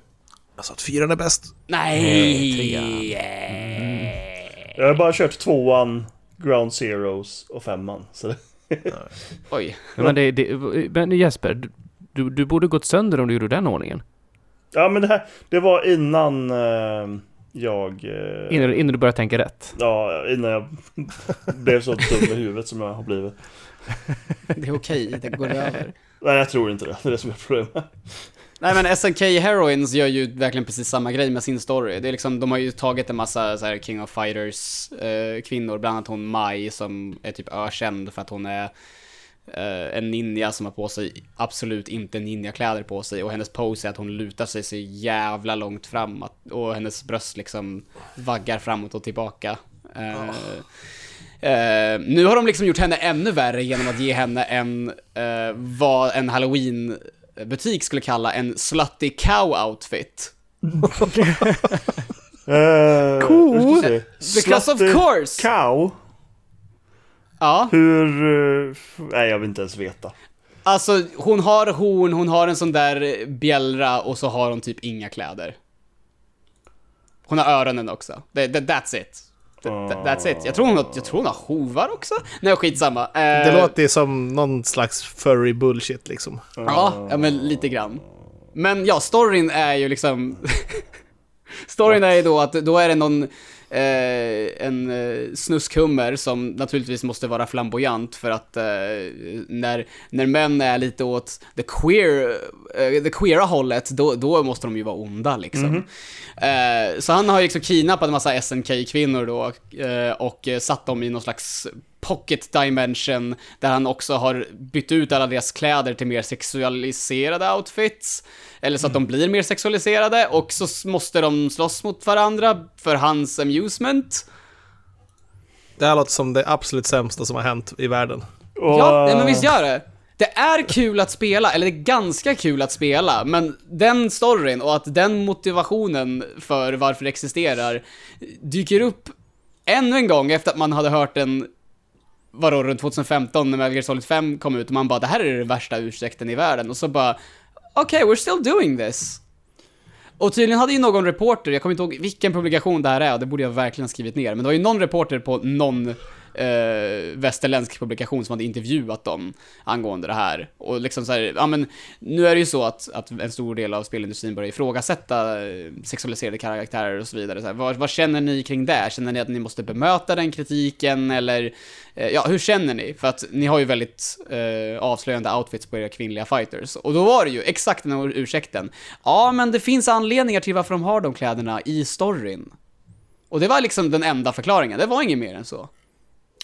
Jag sa att fyran är bäst. Nej! Jag har bara kört tvåan, Ground Zeroes och femman. Så det, Oj. Men, det, det, men Jesper, du- du, borde gått sönder om du gjorde den ordningen. ja men det här, det var innan eh, jag... Eh, Innan, du- innan du började tänka rätt. Ja, innan jag blev så dum i huvudet som jag har blivit. Det är okej, det går över. Nej, jag tror inte det. Det är det som är problemet. Nej men SNK Heroines gör ju verkligen precis samma grej med sin story. Det är liksom, de har ju tagit en massa så här King of Fighters eh, kvinnor, bland annat hon Mai som är typ ökänd för att hon är eh, en ninja som har på sig absolut inte ninjakläder på sig och hennes pose är att hon lutar sig så jävla långt fram att, och hennes bröst liksom vaggar framåt och tillbaka. Eh, eh, nu har de liksom gjort henne ännu värre genom att ge henne en, eh, vad en halloween-butik skulle kalla en slutty cow outfit. Uh, Cool. Because of course! Cow? Ja, Hur... eh, nej, jag vill inte ens veta. alltså hon har horn, hon har en sån där bjällra och så har hon typ inga kläder. Hon har öronen också. Det, that's it. That, that- that's it. Jag tror hon har, jag tror hon har hovar också. Nej, skitsamma. Eh, Det låter som någon slags furry bullshit liksom. Ja, ja men lite grann. Men ja, storyn är ju liksom... <laughs> storyn är ju då att då är det någon, eh, en eh, snuskhummer som naturligtvis måste vara flamboyant för att eh, när, när män är lite åt the queer, eh, det queera hållet, då, då måste de ju vara onda liksom. Eh, så han har ju liksom kidnappat en massa SNK-kvinnor då eh, och satt dem i någon slags pocket dimension där han också har bytt ut alla deras kläder till mer sexualiserade outfits. Eller så att de blir mer sexualiserade och så måste de slåss mot varandra för hans amusement. Det här låter som det absolut sämsta som har hänt i världen. Och, Ja, men visst gör det. Det är kul att spela, eller det är ganska kul att spela, men den storyn och att den motivationen för varför det existerar dyker upp ännu en gång efter att man hade hört den, vadå, runt 2015 när Metal Gear Solid 5 kom ut och man bara det här är den värsta ursäkten i världen och så bara okej, we're still doing this. Och tydligen hade ju någon reporter, jag kommer inte ihåg vilken publikation det här är, och det borde jag verkligen ha skrivit ner, men det var ju någon reporter på någon eh, västerländsk publikation som hade intervjuat dem angående det här. Och liksom så här, ja men nu är det ju så att, att en stor del av spelindustrin börjar ifrågasätta eh, sexualiserade karaktärer och så vidare. Så här, vad, vad känner ni kring det? Känner ni att ni måste bemöta den kritiken eller, eh, ja hur känner ni? För att ni har ju väldigt eh, avslöjande outfits på era kvinnliga fighters. Och då var det ju exakt den här ursäkten. Ja, men det finns anledningar till varför de har de kläderna i storyn. Och det var liksom den enda förklaringen, det var inget mer än så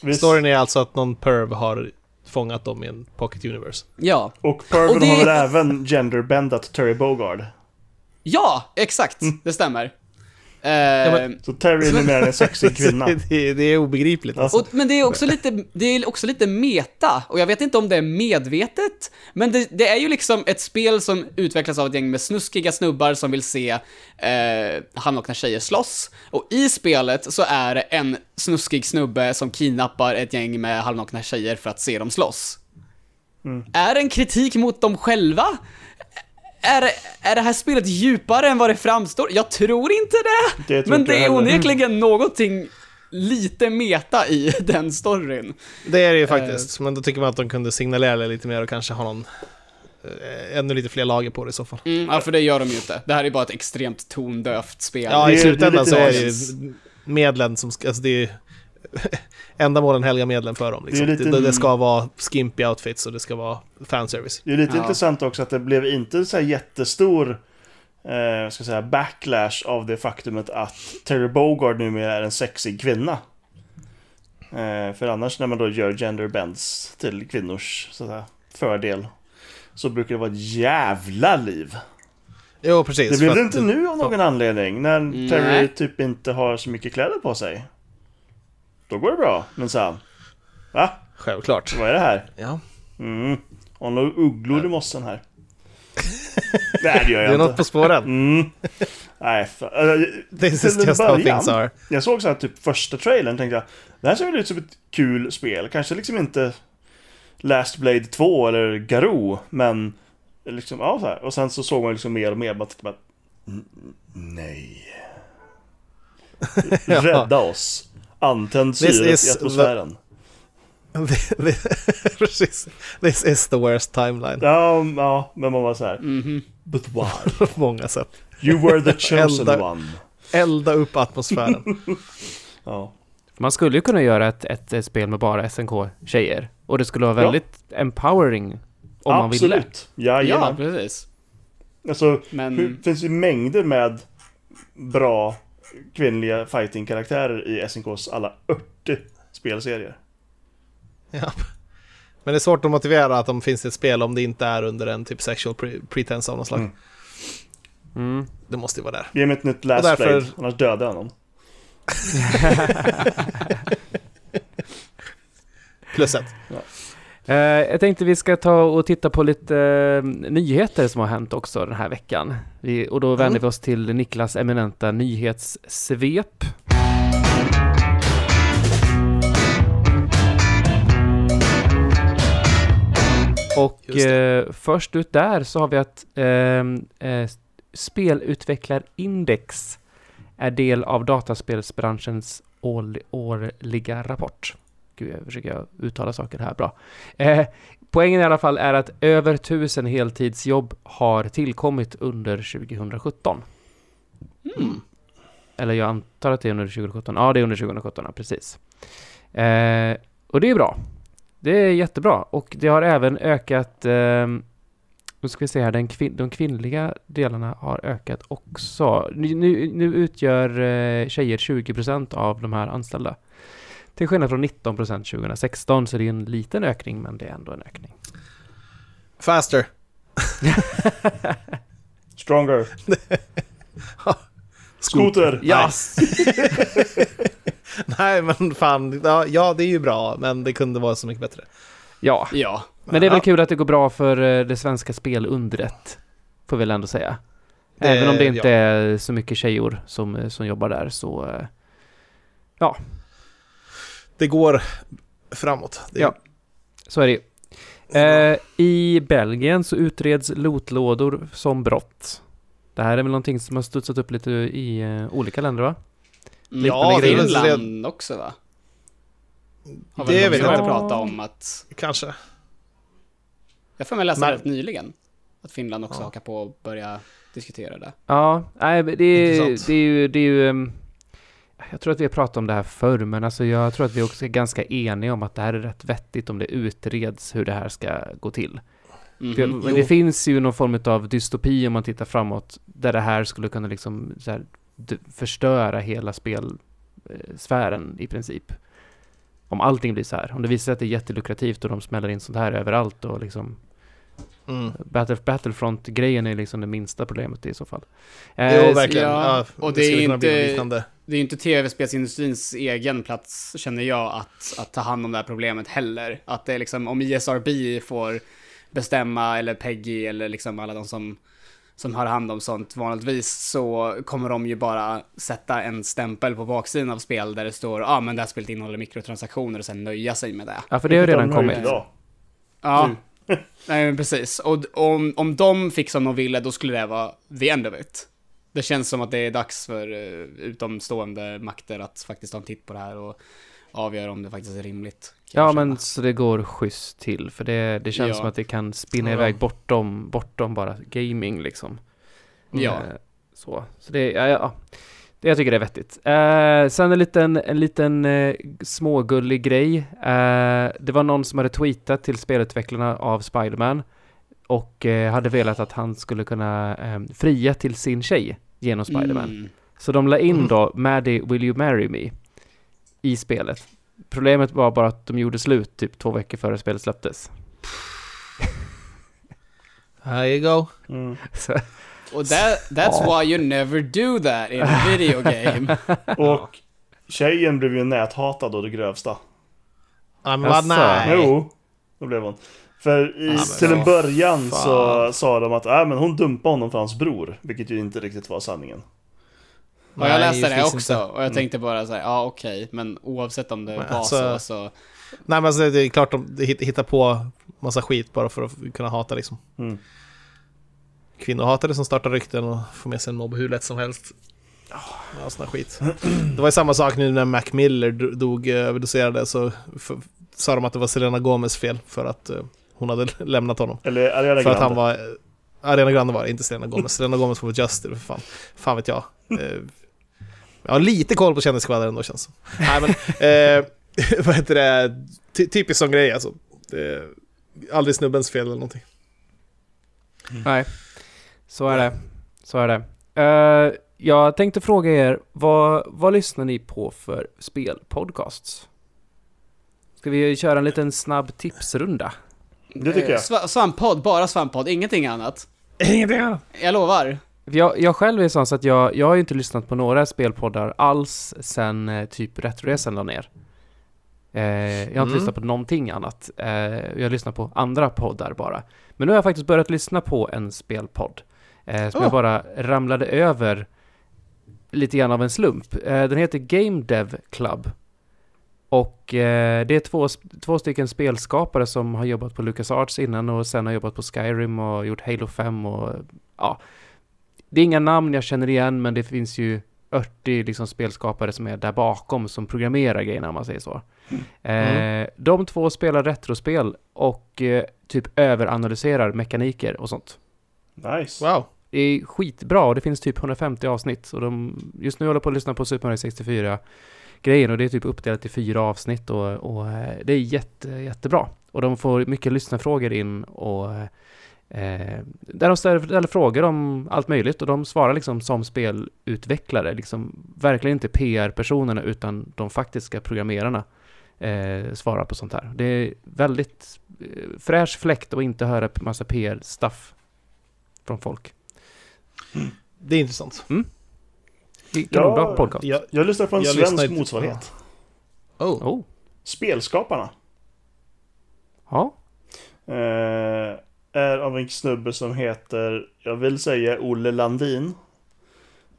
visst, Storyn är alltså att någon perv har fångat dem i en Pocket Universe. Ja. Och Purven Och det- har väl även genderbendat Terry Bogard. Ja, exakt. Mm. Det stämmer. Eh, men- Så Terry är numera en sexig <laughs> kvinna. Det, det är obegripligt alltså. och, men det är, också lite, det är också lite meta, och jag vet inte om det är medvetet, men det, det är ju liksom ett spel som utvecklas av ett gäng med snuskiga snubbar som vill se eh, handnakna tjejer slåss. Och i spelet så är det en snuskig snubbe som kidnappar ett gäng med halvnakna tjejer för att se dem slåss. Är det en kritik mot dem själva? Är, är det här spelet djupare än vad det framstår? Jag tror inte det! Det tror men det är heller. onekligen någonting lite meta i <laughs> den storyn. Det är det ju faktiskt, men då tycker man att de kunde signalera det lite mer och kanske ha någon... Eh, ännu lite fler lager på det i så fall. Mm, ja, för det gör de ju inte. Det här är bara ett extremt tondövt spel. Ja, i slutändan så är det ju medlen som ska... Alltså det är <laughs> ändamålen helga medlen för dem. Liksom. Det Det, lite- det, ska vara skimpy outfits och det ska vara fanservice. Det är lite Ja. intressant också att det blev inte så här jättestor eh, ska säga, backlash av det faktumet att Terry Bogard numera är en sexig kvinna. Eh, för annars när man då gör gender bends till kvinnors så att säga, fördel så brukar det vara ett jävla liv. Jo, precis. Det blev det inte nu av någon anledning när. Terry typ inte har så mycket kläder på sig. Då går det bra, men så Va? Självklart. Vad är det här? Ja. Mm. Har några ugglor i mossen här? <laughs> Nej det gör Det jag är något inte. på spåren. Mm. Nej. Äh, This is just how början. things are. Jag såg så här typ första trailern tänkte jag Det här ser väl ut som ett kul spel. Kanske liksom inte Last Blade 2 eller Garou men liksom, ja så här. Och sen så såg man liksom mer och mer bara, bara "Mm, Nej Rädda oss Antänd syret i atmosfären <laughs> Precis. This is the worst timeline. Ja, ja, men man var så här Mhm. But why? <laughs> På många sätt. You were the <laughs> chosen Elda- one Elda upp atmosfären. Ja, Man skulle ju kunna göra ett, ett, ett spel med bara SNK-tjejer. Och det skulle vara Ja. väldigt empowering om man ville. absolut Ja, Ja, ja precis. Alltså Men... Det finns ju mängder med bra kvinnliga fighting-karaktärer i SNKs alla 80 spelserier. ja. Men det är svårt att motivera att de finns i ett spel om det inte är under en typ sexual pre- pretense av något slag. Mm. Mm. Det måste ju vara där. Ge mig ett nytt Last Och därför- Blade, annars dödar jag honom. <laughs> Plus ett. Eh, jag tänkte vi ska ta och titta på lite eh, nyheter som har hänt också den här veckan. Vi, och då vänder vi oss till Niklas eminenta nyhetssvep. Och eh, först ut där så har vi att ehm, eh, Spelutvecklarindex är del av dataspelsbranschens årl- årliga rapport. Gud, jag försöker uttala saker här bra. Eh, poängen i alla fall är att över tusen heltidsjobb har tillkommit under 2017. Mm. Eller jag antar att det är under 2017. Ja, det är under 2017, ja, precis. Eh, och det är bra. Det är jättebra. Och det har även ökat... ehm, nu ska vi se här, den kvin- de kvinnliga delarna har ökat också. Nu, nu, nu utgör eh, tjejer 20% av de här anställda. Till skillnad från 19% 2016, så det är en liten ökning, men det är ändå en ökning. Faster. <laughs> Stronger. <laughs> Skoter. Yes! <laughs> Nej, men fan. Ja, ja, det är ju bra, men det kunde vara så mycket bättre. Ja, Ja. men det är väl Ja. kul att det går bra för eh, det svenska spelundret. Får vi väl ändå säga. Det- Även om det inte ja. är så mycket tjejor som, eh, som jobbar där så... eh, Det går framåt. Det, Ja. Så är det ju. Eh, I Belgien så utreds lotlådor som brott. Det här är väl någonting som har studsat upp lite i eh, olika länder va? Ja, Finland också va? Har Det väl jag inte. prata om att... Kanske. Jag för mig Men- rätt nyligen. Att Finland också Ja. hakar på och börja diskutera det. Ja, nej, men det, är, det är ju... Det är ju ehm, jag tror att vi har pratat om det här förr, men alltså jag tror att vi också är ganska eniga om att det här är rätt vettigt om det utreds hur det här ska gå till. Mhm. För, men jo. det finns ju någon form av dystopi om man tittar framåt, där det här skulle kunna liksom här, förstöra hela spelsfären i princip. om allting blir så här. Om det visar sig att det är jättelukrativt och de smäller in sånt här överallt och liksom Mm. Battle, Battlefront-grejen är liksom det minsta problemet i så fall. Jo, Eh, verkligen. ja, Ja, och det är inte-. Det är ju inte tv-spelsindustrins egen plats, känner jag, att, att ta hand om det här problemet heller. Att det är liksom, om ISRB får bestämma, eller Peggy, eller liksom alla de som, som har hand om sånt vanligtvis, så kommer de ju bara sätta en stämpel på baksidan av spel där det står, ja ah, men det här spelet innehåller mikrotransaktioner och sen nöja sig med det. Ja, för det har redan kommit. Idag. Ja, Nu. Nej men precis. Och om, om de fick som de ville, då skulle det vara the end of it. Det känns som att det är dags för uh, utomstående makter att faktiskt ta en titt på det här och avgöra om det faktiskt är rimligt. Ja, men så det går schysst till. För det, det känns Ja. som att det kan spinna Ja. iväg bortom, bortom bara gaming liksom. Ja. Eh, Så, så det, ja, ja. Det jag tycker det är vettigt. Eh, sen en liten, en liten eh, smågullig grej. Eh, det var någon som hade tweetat till spelutvecklarna av Spiderman och eh, hade velat att han skulle kunna eh, fria till sin tjej genom Spiderman. Mm. Så de la in Mm. då Maddie, will you marry me? I spelet. Problemet var bara att de gjorde slut typ två veckor före spelet släpptes. Here you go. Mm. <laughs> Så, Och that, that's why you never do that in a video game. <laughs> Och tjejen blev ju näthatad och det grövsta. Ja, men vad nej. Jo, det blev hon. För i, Ja, till en början så fan. sa de att äh, men hon dumpade honom för hans bror. Vilket ju inte riktigt var sanningen. Och jag läste det också inte. och jag tänkte bara såhär, ja okej, men oavsett om det Men var alltså- så, så... Nej men alltså, det är klart de de hitt- hittar på massa skit bara för att kunna hata liksom. Mm. Kvinnohatare som startar rykten och får med sig en mobb hur lätt som helst. Ja, sån skit. Det var ju samma sak nu när Mac Miller do- dog eh, överdoserade så f- sa de att det var Selena Gomez fel för att eh, hon hade <laughs> lämnat honom. Eller Ariana För att han Grande. var... eh, Ariana Grande var det, inte Selena Gomez. Selena Gomez får vara Juster, för fan. Fan vet jag. Eh, Jag har lite koll på kändisskvallrar ändå känns det som. Nej men, eh, <laughs> vad heter det? Ty typisk sån grej alltså. Eh, aldrig snubbens fel eller någonting. nej, så är det. Så är det. Eh, jag tänkte fråga er, vad, vad lyssnar ni på för spelpodcasts? Ska vi köra en liten snabb tipsrunda? Det tycker jag. Eh, Sva- Svamppodd, bara svamppodd, ingenting annat. Ingenting annat. Jag lovar. Jag, jag själv är sån så att jag, jag har ju inte lyssnat på några spelpoddar alls sen eh, typ Retroresan la ner. Eh, jag har inte Mm. lyssnat på någonting annat. Eh, jag har lyssnat på andra poddar bara. Men nu har jag faktiskt börjat lyssna på en spelpodd. Eh, som Oh. jag bara ramlade över lite grann av en slump. Eh, den heter Game Dev Club. Och eh, det är två, två stycken spelskapare som har jobbat på LucasArts innan och sen har jobbat på Skyrim och gjort Halo 5 och ja. Det är inga namn jag känner igen men det finns ju 80 liksom spelskapare som är där bakom som programmerar grejerna om man säger så. Eh, de två spelar retrospel och eh, typ överanalyserar mekaniker och sånt. Nice. Wow. Det är skitbra och det finns typ 150 avsnitt. Och de, just nu håller jag på att lyssna på Super Mario 64 grejen och det är typ uppdelat i fyra avsnitt och, och eh, det är jätte, jättebra. Och de får mycket lyssnarfrågor in och eh, där de ställer, ställer frågor om allt möjligt och de svarar liksom som spelutvecklare, liksom verkligen inte PR-personerna utan de faktiska programmerarna eh, svarar på sånt här. Det är väldigt eh, fräsch fläkt och inte höra massa PR-stuff från folk. Det är intressant. Vilken Ja, bra podcast. Jag, Jag lyssnar på en Jag svensk motsvarighet. oh. Oh, Spelskaparna. ja. Eh, är av en snubbe som heter, jag vill säga Olle Landin.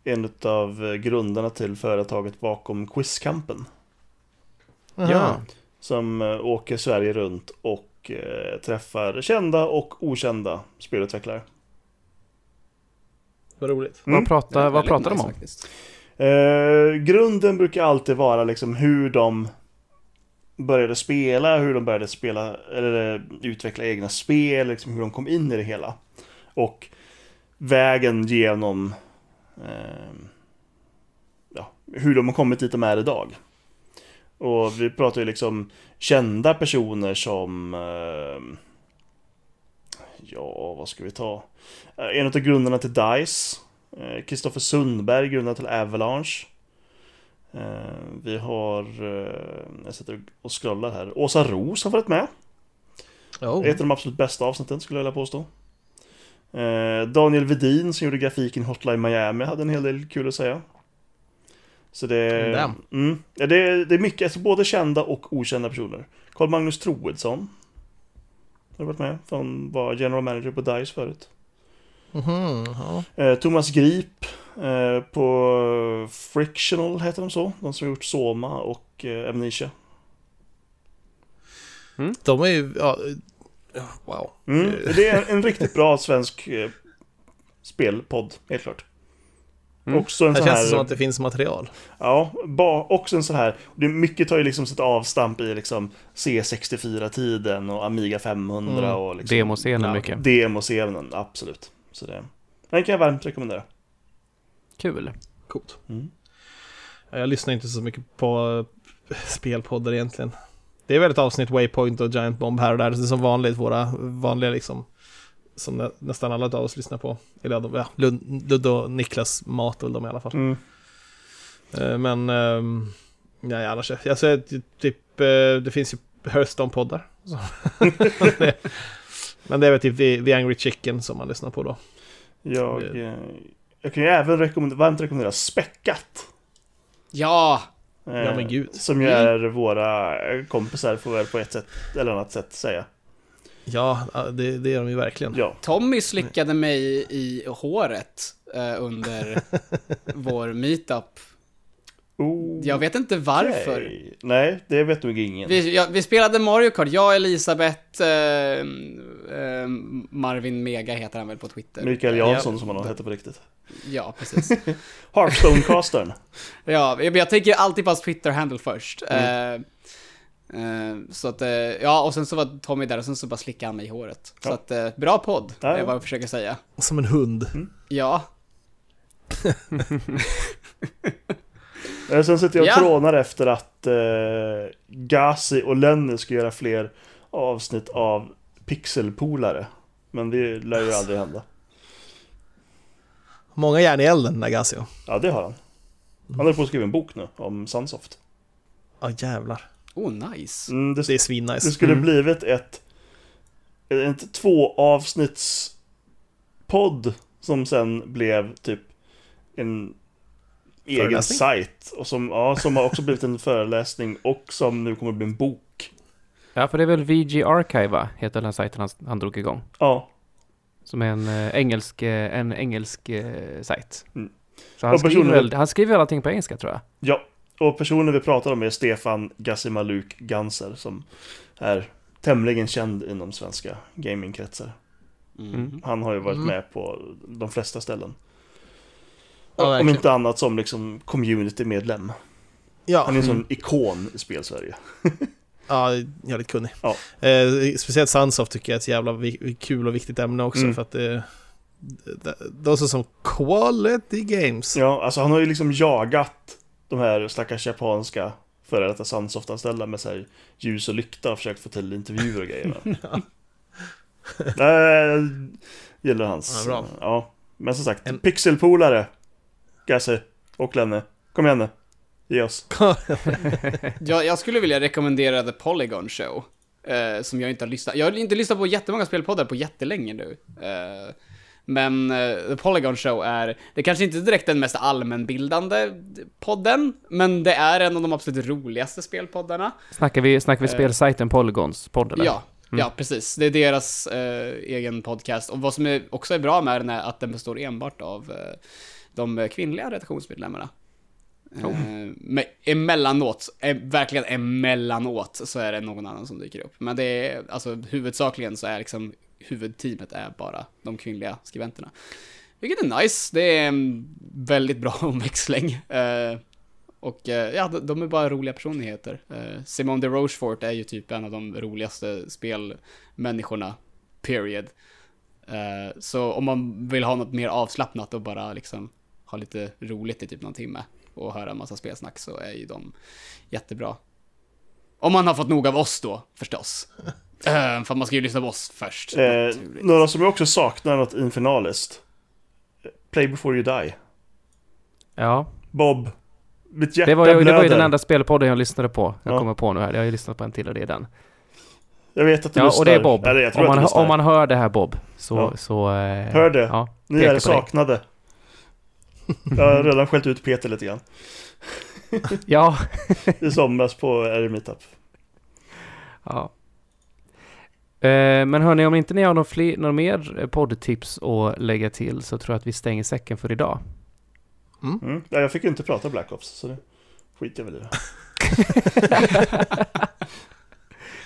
En av grundarna till företaget bakom Quizkampen. Ja. Som eh, åker Sverige runt och eh, träffar kända och okända spelutvecklare. Vad roligt. Mm. Vad pratar, vad pratar de nice om? faktiskt. Eh, grunden brukar alltid vara liksom hur de började spela, hur de började spela eller eh, utveckla egna spel, liksom hur de kom in i det hela. Och vägen genom eh, ja, hur de har kommit dit de är idag. Och vi pratar ju liksom kända personer som eh, Ja, vad ska vi ta? Eh, En av grundarna till DICE Kristoffer Sundberg, grundare till Avalanche. Eh, vi har, eh, jag sitter och scrollar här, Åsa Ros har varit med. Oh. Ett av de absolut bästa avsnitten skulle jag vilja påstå. Eh, Daniel Vedin som gjorde grafiken Hotline Miami hade en hel del kul att säga. Så det, mm, det, är- det är mycket, alltså både kända och okända personer. Carl Magnus Troedsson har varit med, han var general manager på DICE förut. Mhm, ja. Eh, Thomas Grip eh, på Frictional heter de så, de som har gjort Soma och eh, Amnesia. De är ju, ja, wow. Mm, det är en, en riktigt bra svensk spelpodd, helt klart. Mm. Också en Här sån känns här... det som att det finns material. Ja, ba, också en sån här... Det, mycket tar ju liksom sitt avstamp i liksom C64-tiden och Amiga 500 Mm. och liksom... Demoscenen ja, mycket. Demoscenen, absolut. Så det... Den kan jag varmt rekommendera. Kul. Coolt. Mm. Ja, Jag lyssnar inte så mycket på eh, spelpoddar egentligen. Det är väl ett avsnitt Waypoint och Giant Bomb här och där. Det är som vanligt våra vanliga liksom. Som nä, nästan alla av oss lyssnar på. Eller ja, de- Ludde och Niklas matar väl dem i alla fall. Mm. Eh, Men, ehm, nej annars, alltså, typ, eh, det finns ju Hearthstone-poddar. <laughs> Men det är väl typ The, The Angry Chicken som man lyssnar på då. Jag, eh, jag kan ju även rekommendera, varmt rekommendera Späckat. Ja! Ja, men gud. Som ju Mm. är våra kompisar får väl på ett sätt eller annat sätt säga. Ja, det, det är de ju verkligen. Ja. Tommy slickade mig i håret eh, under <laughs> vår meetup. Oh, Jag vet inte varför. okej. Nej, det vet nog ingen. Vi, ja, vi spelade Mario Kart, jag, Elisabeth, eh, eh, Marvin Mega heter han väl på Twitter. Mikael Jansson Ja. som han heter på riktigt. Ja, precis. <laughs> Hearthstone-castern. <laughs> Ja, jag, jag tänker alltid på hans Twitter-handle först. Mm. Eh, så att, eh, ja, och sen så var Tommy där och sen så bara slickade han mig i håret. Så Ja. att, eh, bra podd, Ja, är ja. vad jag försöker säga. Som en hund. Ja, <laughs> Eh, Sen sitter jag och Ja. trånar efter att eh, Gazi och Lenny ska göra fler avsnitt av Pixelpolare. Men det lär ju aldrig hända. Många järn i elden, Nagasio. Ja, det har han. Han håller på att skriva en bok nu om Sunsoft. Ja, jävlar. Oh nice. Mm, det, Det är svinnice. det skulle Mm. blivit ett, ett två avsnitts podd som sen blev typ en egen sajt. Och som, ja, som har också blivit en föreläsning och som nu kommer att bli en bok. Ja, för det är väl VG Archive, va? Heter den sajten han, han drog igång. Ja, Som är en eh, engelsk, eh, en engelsk eh, sajt. Mm. Så han Och skriver, väl, han skriver allting på engelska, tror jag. Ja, och personen vi pratar om är Stefan Gassimaluk Ganser som är tämligen känd inom svenska gamingkretsar. Mm. Han har ju varit Mm. med på de flesta ställen. Ja, om inte annat som liksom community-medlem. Ja, Han är en sån ikon i spelsverige. <laughs> ja jävligt kunnig. Ja. Eh, speciellt Sunsoft tycker jag är ett jävla kul och viktigt ämne också Mm. för att det... det- De som som quality games. Ja, alltså han har ju liksom jagat de här stackars japanska före detta Sunsoft-anställda med sig ljus och lykta och försökt få till intervjuer och grejer. <laughs> Ja. Nej, gillar hans. Ja, bra. Ja, men som sagt, En- pixelpolare. Gasse och Lenne. Kom igen nu. Ge oss. <laughs> Jag, jag skulle vilja rekommendera The Polygon Show. eh, som jag inte har lyssnat Jag har inte lyssnat på jättemånga spelpoddar på jättelänge nu. Eh, men eh, The Polygon Show är, det kanske inte direkt den mest allmänbildande podden, men det är en av de absolut roligaste spelpoddarna. Snackar vi, snackar vi Eh. spelsajten Polygons podd, eller? Ja, ja precis. Det är deras eh, egen podcast. Och vad som är, också är bra med den är att den består enbart av de kvinnliga redaktionsmedlemmarna. Oh. Men emellanåt, verkligen emellanåt, så är det någon annan som dyker upp. Men det är, alltså huvudsakligen så är liksom huvudteamet är bara de kvinnliga skribenterna. Vilket är nice, det är en väldigt bra <laughs> omväxling. Eh, och eh, ja, de, är bara roliga personligheter. Eh, Simone de Rochefort är ju typ en av de roligaste spelmänniskorna, period. Eh, så om man vill ha något mer avslappnat och bara liksom ha lite roligt i typ någon timme och höra en massa spelsnack så är ju de jättebra. Om man har fått nog av oss då, förstås. <laughs> Eh, för man ska ju lyssna på oss först. Naturligt. några som jag också saknar något infernaliskt. Play before you die. Ja. Bob, Mitt hjärta Det var, ju, det var ju blöder. den enda spelpodden jag lyssnade på. Jag Ja. kommer på nu här. Jag har ju lyssnat på en till och det är den. Jag vet att du Ja, lyssnar. och det är Bob. Eller Om man, om man hör det här Bob, så... Ja. så eh, Hör det. Ja, Ni är saknade. Jag har redan skällt ut Peter lite grann. ja. I somras på Air Meetup. ja. Eh, men hörni, om inte ni har någon, fler, mer eh, poddtips att lägga till så tror jag att vi stänger säcken för idag. Mm. Ja, jag fick ju inte prata Black Ops, så det skiter jag väl i. <laughs>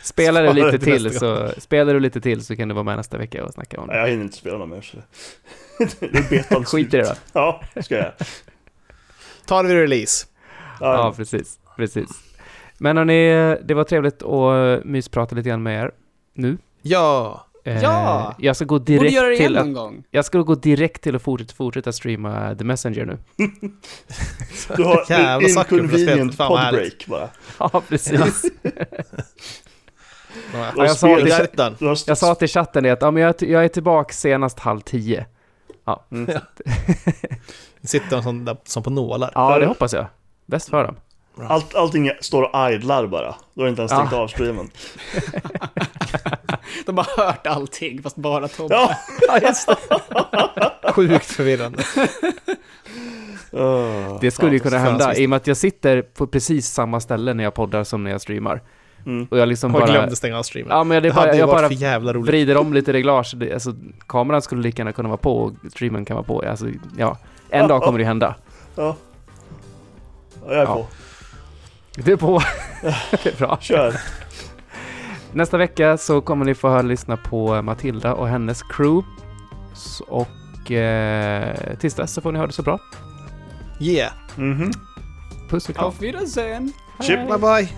Spelar du Spara det lite till så, spelar du lite till så kan du vara med nästa vecka och snacka om Nej, det. jag hinner inte spela någon mer. Så <laughs> det är betan <laughs> Skit i det då. Ja, ska jag. Ta det vid release. Ja, Ja, precis. Precis. Men hörni, det var trevligt att mysprata lite grann med er nu. Ja! Eh, Ja! Jag ska gå Borde göra direkt det igen till att, någon gång. jag ska gå direkt till att fortsätta, fortsätta streama The Messenger nu. <laughs> du har <laughs> Jävla inconvenient podbreak bara. <laughs> Ja, precis. Ja, Ja, jag sa. Du har Jag sa till chatten det att ja, men jag, jag är tillbaka senast halv tio. Mm. Sitter de som, som på nålar. Ja, det hoppas jag. Bäst för dem. Allt, allting står och idlar bara. Du har inte ens stängt Ja. av streamen. <laughs> De har hört allting, fast bara Tobbe. Ja! <laughs> Ja, just det. Sjukt förvirrande. <laughs> Uh, Det skulle ju kunna hända i och med att jag sitter på precis samma ställe när jag poddar som när jag streamar. Mm. Och jag liksom Jag bara... glömde stänga av streamen. Ja, men det det är bara, jag bara för jävla roligt. vrider om lite reglage. Det, alltså, kameran skulle lika gärna kunna vara på och streamen kan vara på. Alltså, ja. En dag kommer det hända. Ja. Ja, Jag är Ja. på. Du är på. <laughs> det är bra. Kör. Nästa vecka så kommer ni få höra lyssna på Matilda och hennes crew. Och eh, tills dess så får ni ha det så bra. Yeah. Mhm. Puss och kram. Auf Wiedersehen! Chip. Bye bye.